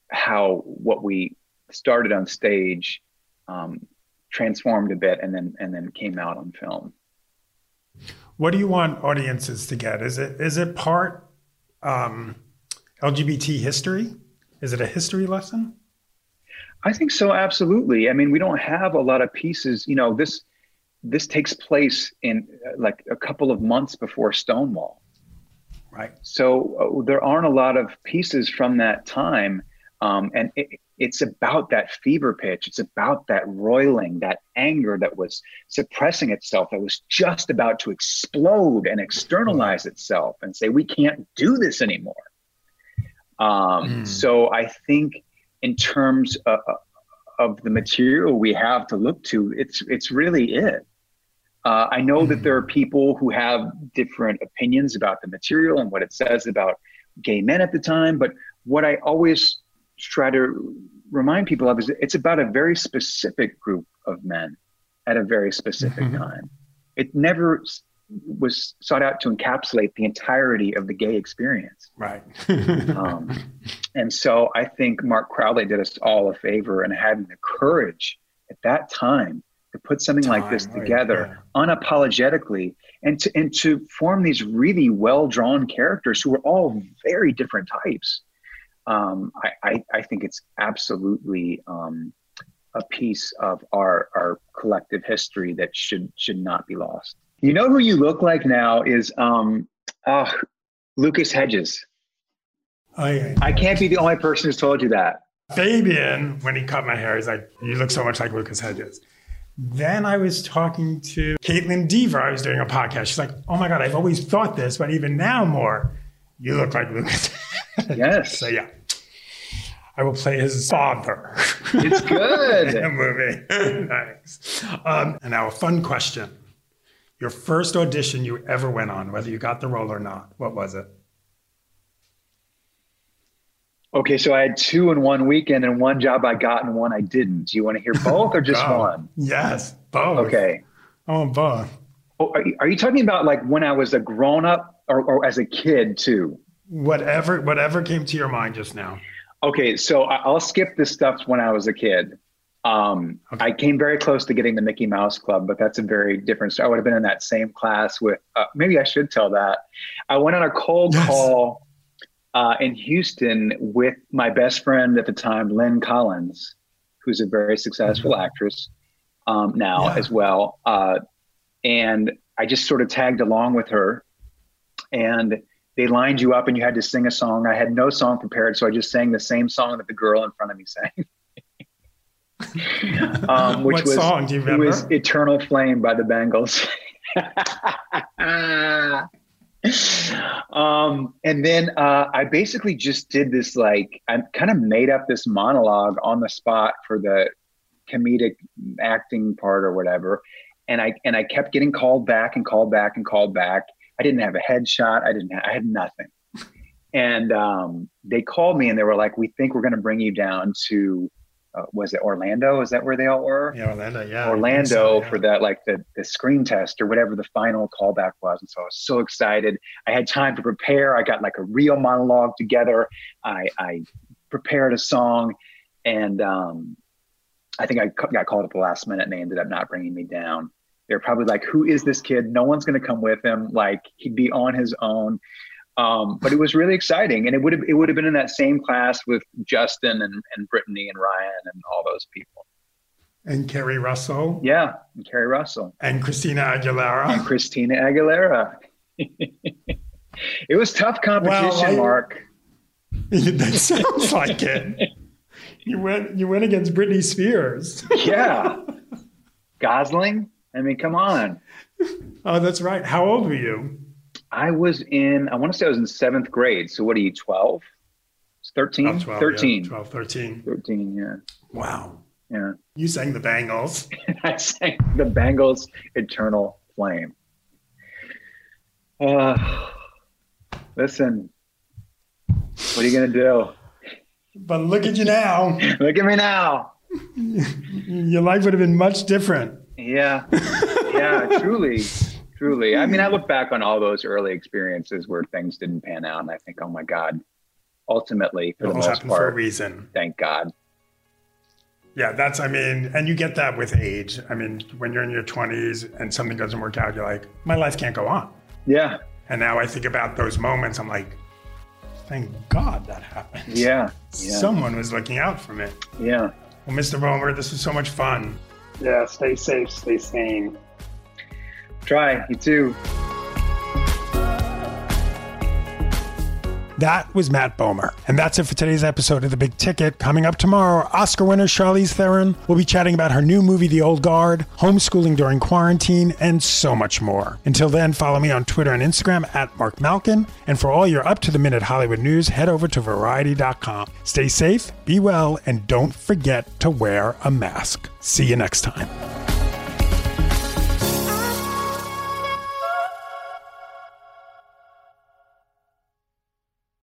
how what we started on stage um, transformed a bit and then and then came out on film. What do you want audiences to get? Is it is it part um, LGBT history? Is it a history lesson? I think so, absolutely. I mean, we don't have a lot of pieces. You know, this this takes place in uh, like a couple of months before Stonewall, Right. so uh, there aren't a lot of pieces from that time, um, and it, it's about that fever pitch. It's about that roiling, that anger that was suppressing itself, that was just about to explode and externalize itself, and say, "We can't do this anymore." Um, Mm. So I think, in terms of, of the material we have to look to, it's it's really it. Uh, I know that Mhm. there are people who have different opinions about the material and what it says about gay men at the time, but what I always try to remind people of is it's about a very specific group of men at a very specific Mhm. time. It never was sought out to encapsulate the entirety of the gay experience. Right. Um, and so I think Mart Crowley did us all a favor and having the courage at that time to put something like this Time, right, together unapologetically and to and to form these really well drawn characters who are all very different types. Um, I, I, I think it's absolutely um, a piece of our our collective history that should should not be lost. You know who you look like now is um, uh, Lucas Hedges. Oh, yeah. I can't be the only person who's told you that. Fabian, when he cut my hair, he's like, "You look so much like Lucas Hedges." Then I was talking to Kaitlyn Dever. I was doing a podcast. She's like, "Oh my god, I've always thought this, but even now more, you look like Lucas." Yes. so yeah, I will play his father. It's good. in the movie. Thanks. Um, and now a fun question: Your first audition you ever went on, whether you got the role or not, what was it? Okay, so I had two in one weekend and one job I got and one I didn't. Do you want to hear both or just Go. one? Yes, both. Okay. Oh, both. Oh, are, you, are you talking about like when I was a grown up or, or as a kid too? Whatever, whatever came to your mind just now. Okay, so I'll skip the stuff when I was a kid. Um, Okay. I came very close to getting the Mickey Mouse Club, but that's a very different story. I would have been in that same class with, uh, maybe I should tell that. I went on a cold Yes. call uh, in Houston with my best friend at the time, Lynn Collins, who's a very successful actress um, now Mm-hmm. Yeah. as well. Uh, and I just sort of tagged along with her. And they lined you up and you had to sing a song. I had no song prepared, so I just sang the same song that the girl in front of me sang. um, which what was song do you it was "Eternal Flame" by the Bangles. um, and then uh, I basically just did this like I kind of made up this monologue on the spot for the comedic acting part or whatever, and I and I kept getting called back and called back and called back. I didn't have a headshot. I didn't. Have, I had nothing. And um, they called me and they were like, "We think we're going to bring you down to." Uh, was it Orlando? Is that where they all were? yeah, Orlando. Yeah, Orlando so, yeah. for that, like the, the screen test or whatever the final callback was. And so I was so excited. I had time to prepare. I got like a real monologue together. I, I prepared a song and um, I think I got called at the last minute and they ended up not bringing me down. They're probably like, who is this kid? No one's going to come with him. Like he'd be on his own. Um, but it was really exciting, and it would have it would have been in that same class with Justin and, and Britney and Ryan and all those people. and Keri Russell Yeah, and Keri Russell and Christina Aguilera. and Christina Aguilera. it was tough competition, Well, I- Mark. that sounds like it. You went. You went against Britney Spears. Yeah, Gosling. I mean, come on. Oh, that's right. How old were you? I was in. I want to say I was in seventh grade. So what are you? Twelve? Thirteen. Oh, 12, Thirteen. Yeah, 12, 13. Thirteen. Yeah. Wow. Yeah. You sang the Bangles. I sang the Bangles' "Eternal Flame." Uh, listen. What are you gonna do? But look at you now. Look at me now. Your life would have been much different. Yeah. Yeah, truly. Truly. I mean, I hmm. look back on all those early experiences where things didn't pan out and I think, oh my God, ultimately, for It the most happened for a part, reason. thank God. Yeah, that's, I mean, and you get that with age. I mean, when you're in your 20s and something doesn't work out, you're like, my life can't go on. Yeah. And now I think about those moments, I'm like, thank God that happened. Yeah. Yeah. Someone was looking out for me. Yeah. Well, Mr. Bomer, this was so much fun. Yeah, stay safe, stay sane. Try, you too. That was Matt Bomer. And that's it for today's episode of The Big Ticket. Coming up tomorrow, Oscar winner Charlize Theron will be chatting about her new movie, The Old Guard, homeschooling during quarantine, and so much more. Until then, follow me on Twitter and Instagram at Mark Malkin. And for all your up to the minute Hollywood news, head over to Variety.com. Stay safe, be well, and don't forget to wear a mask. See you next time.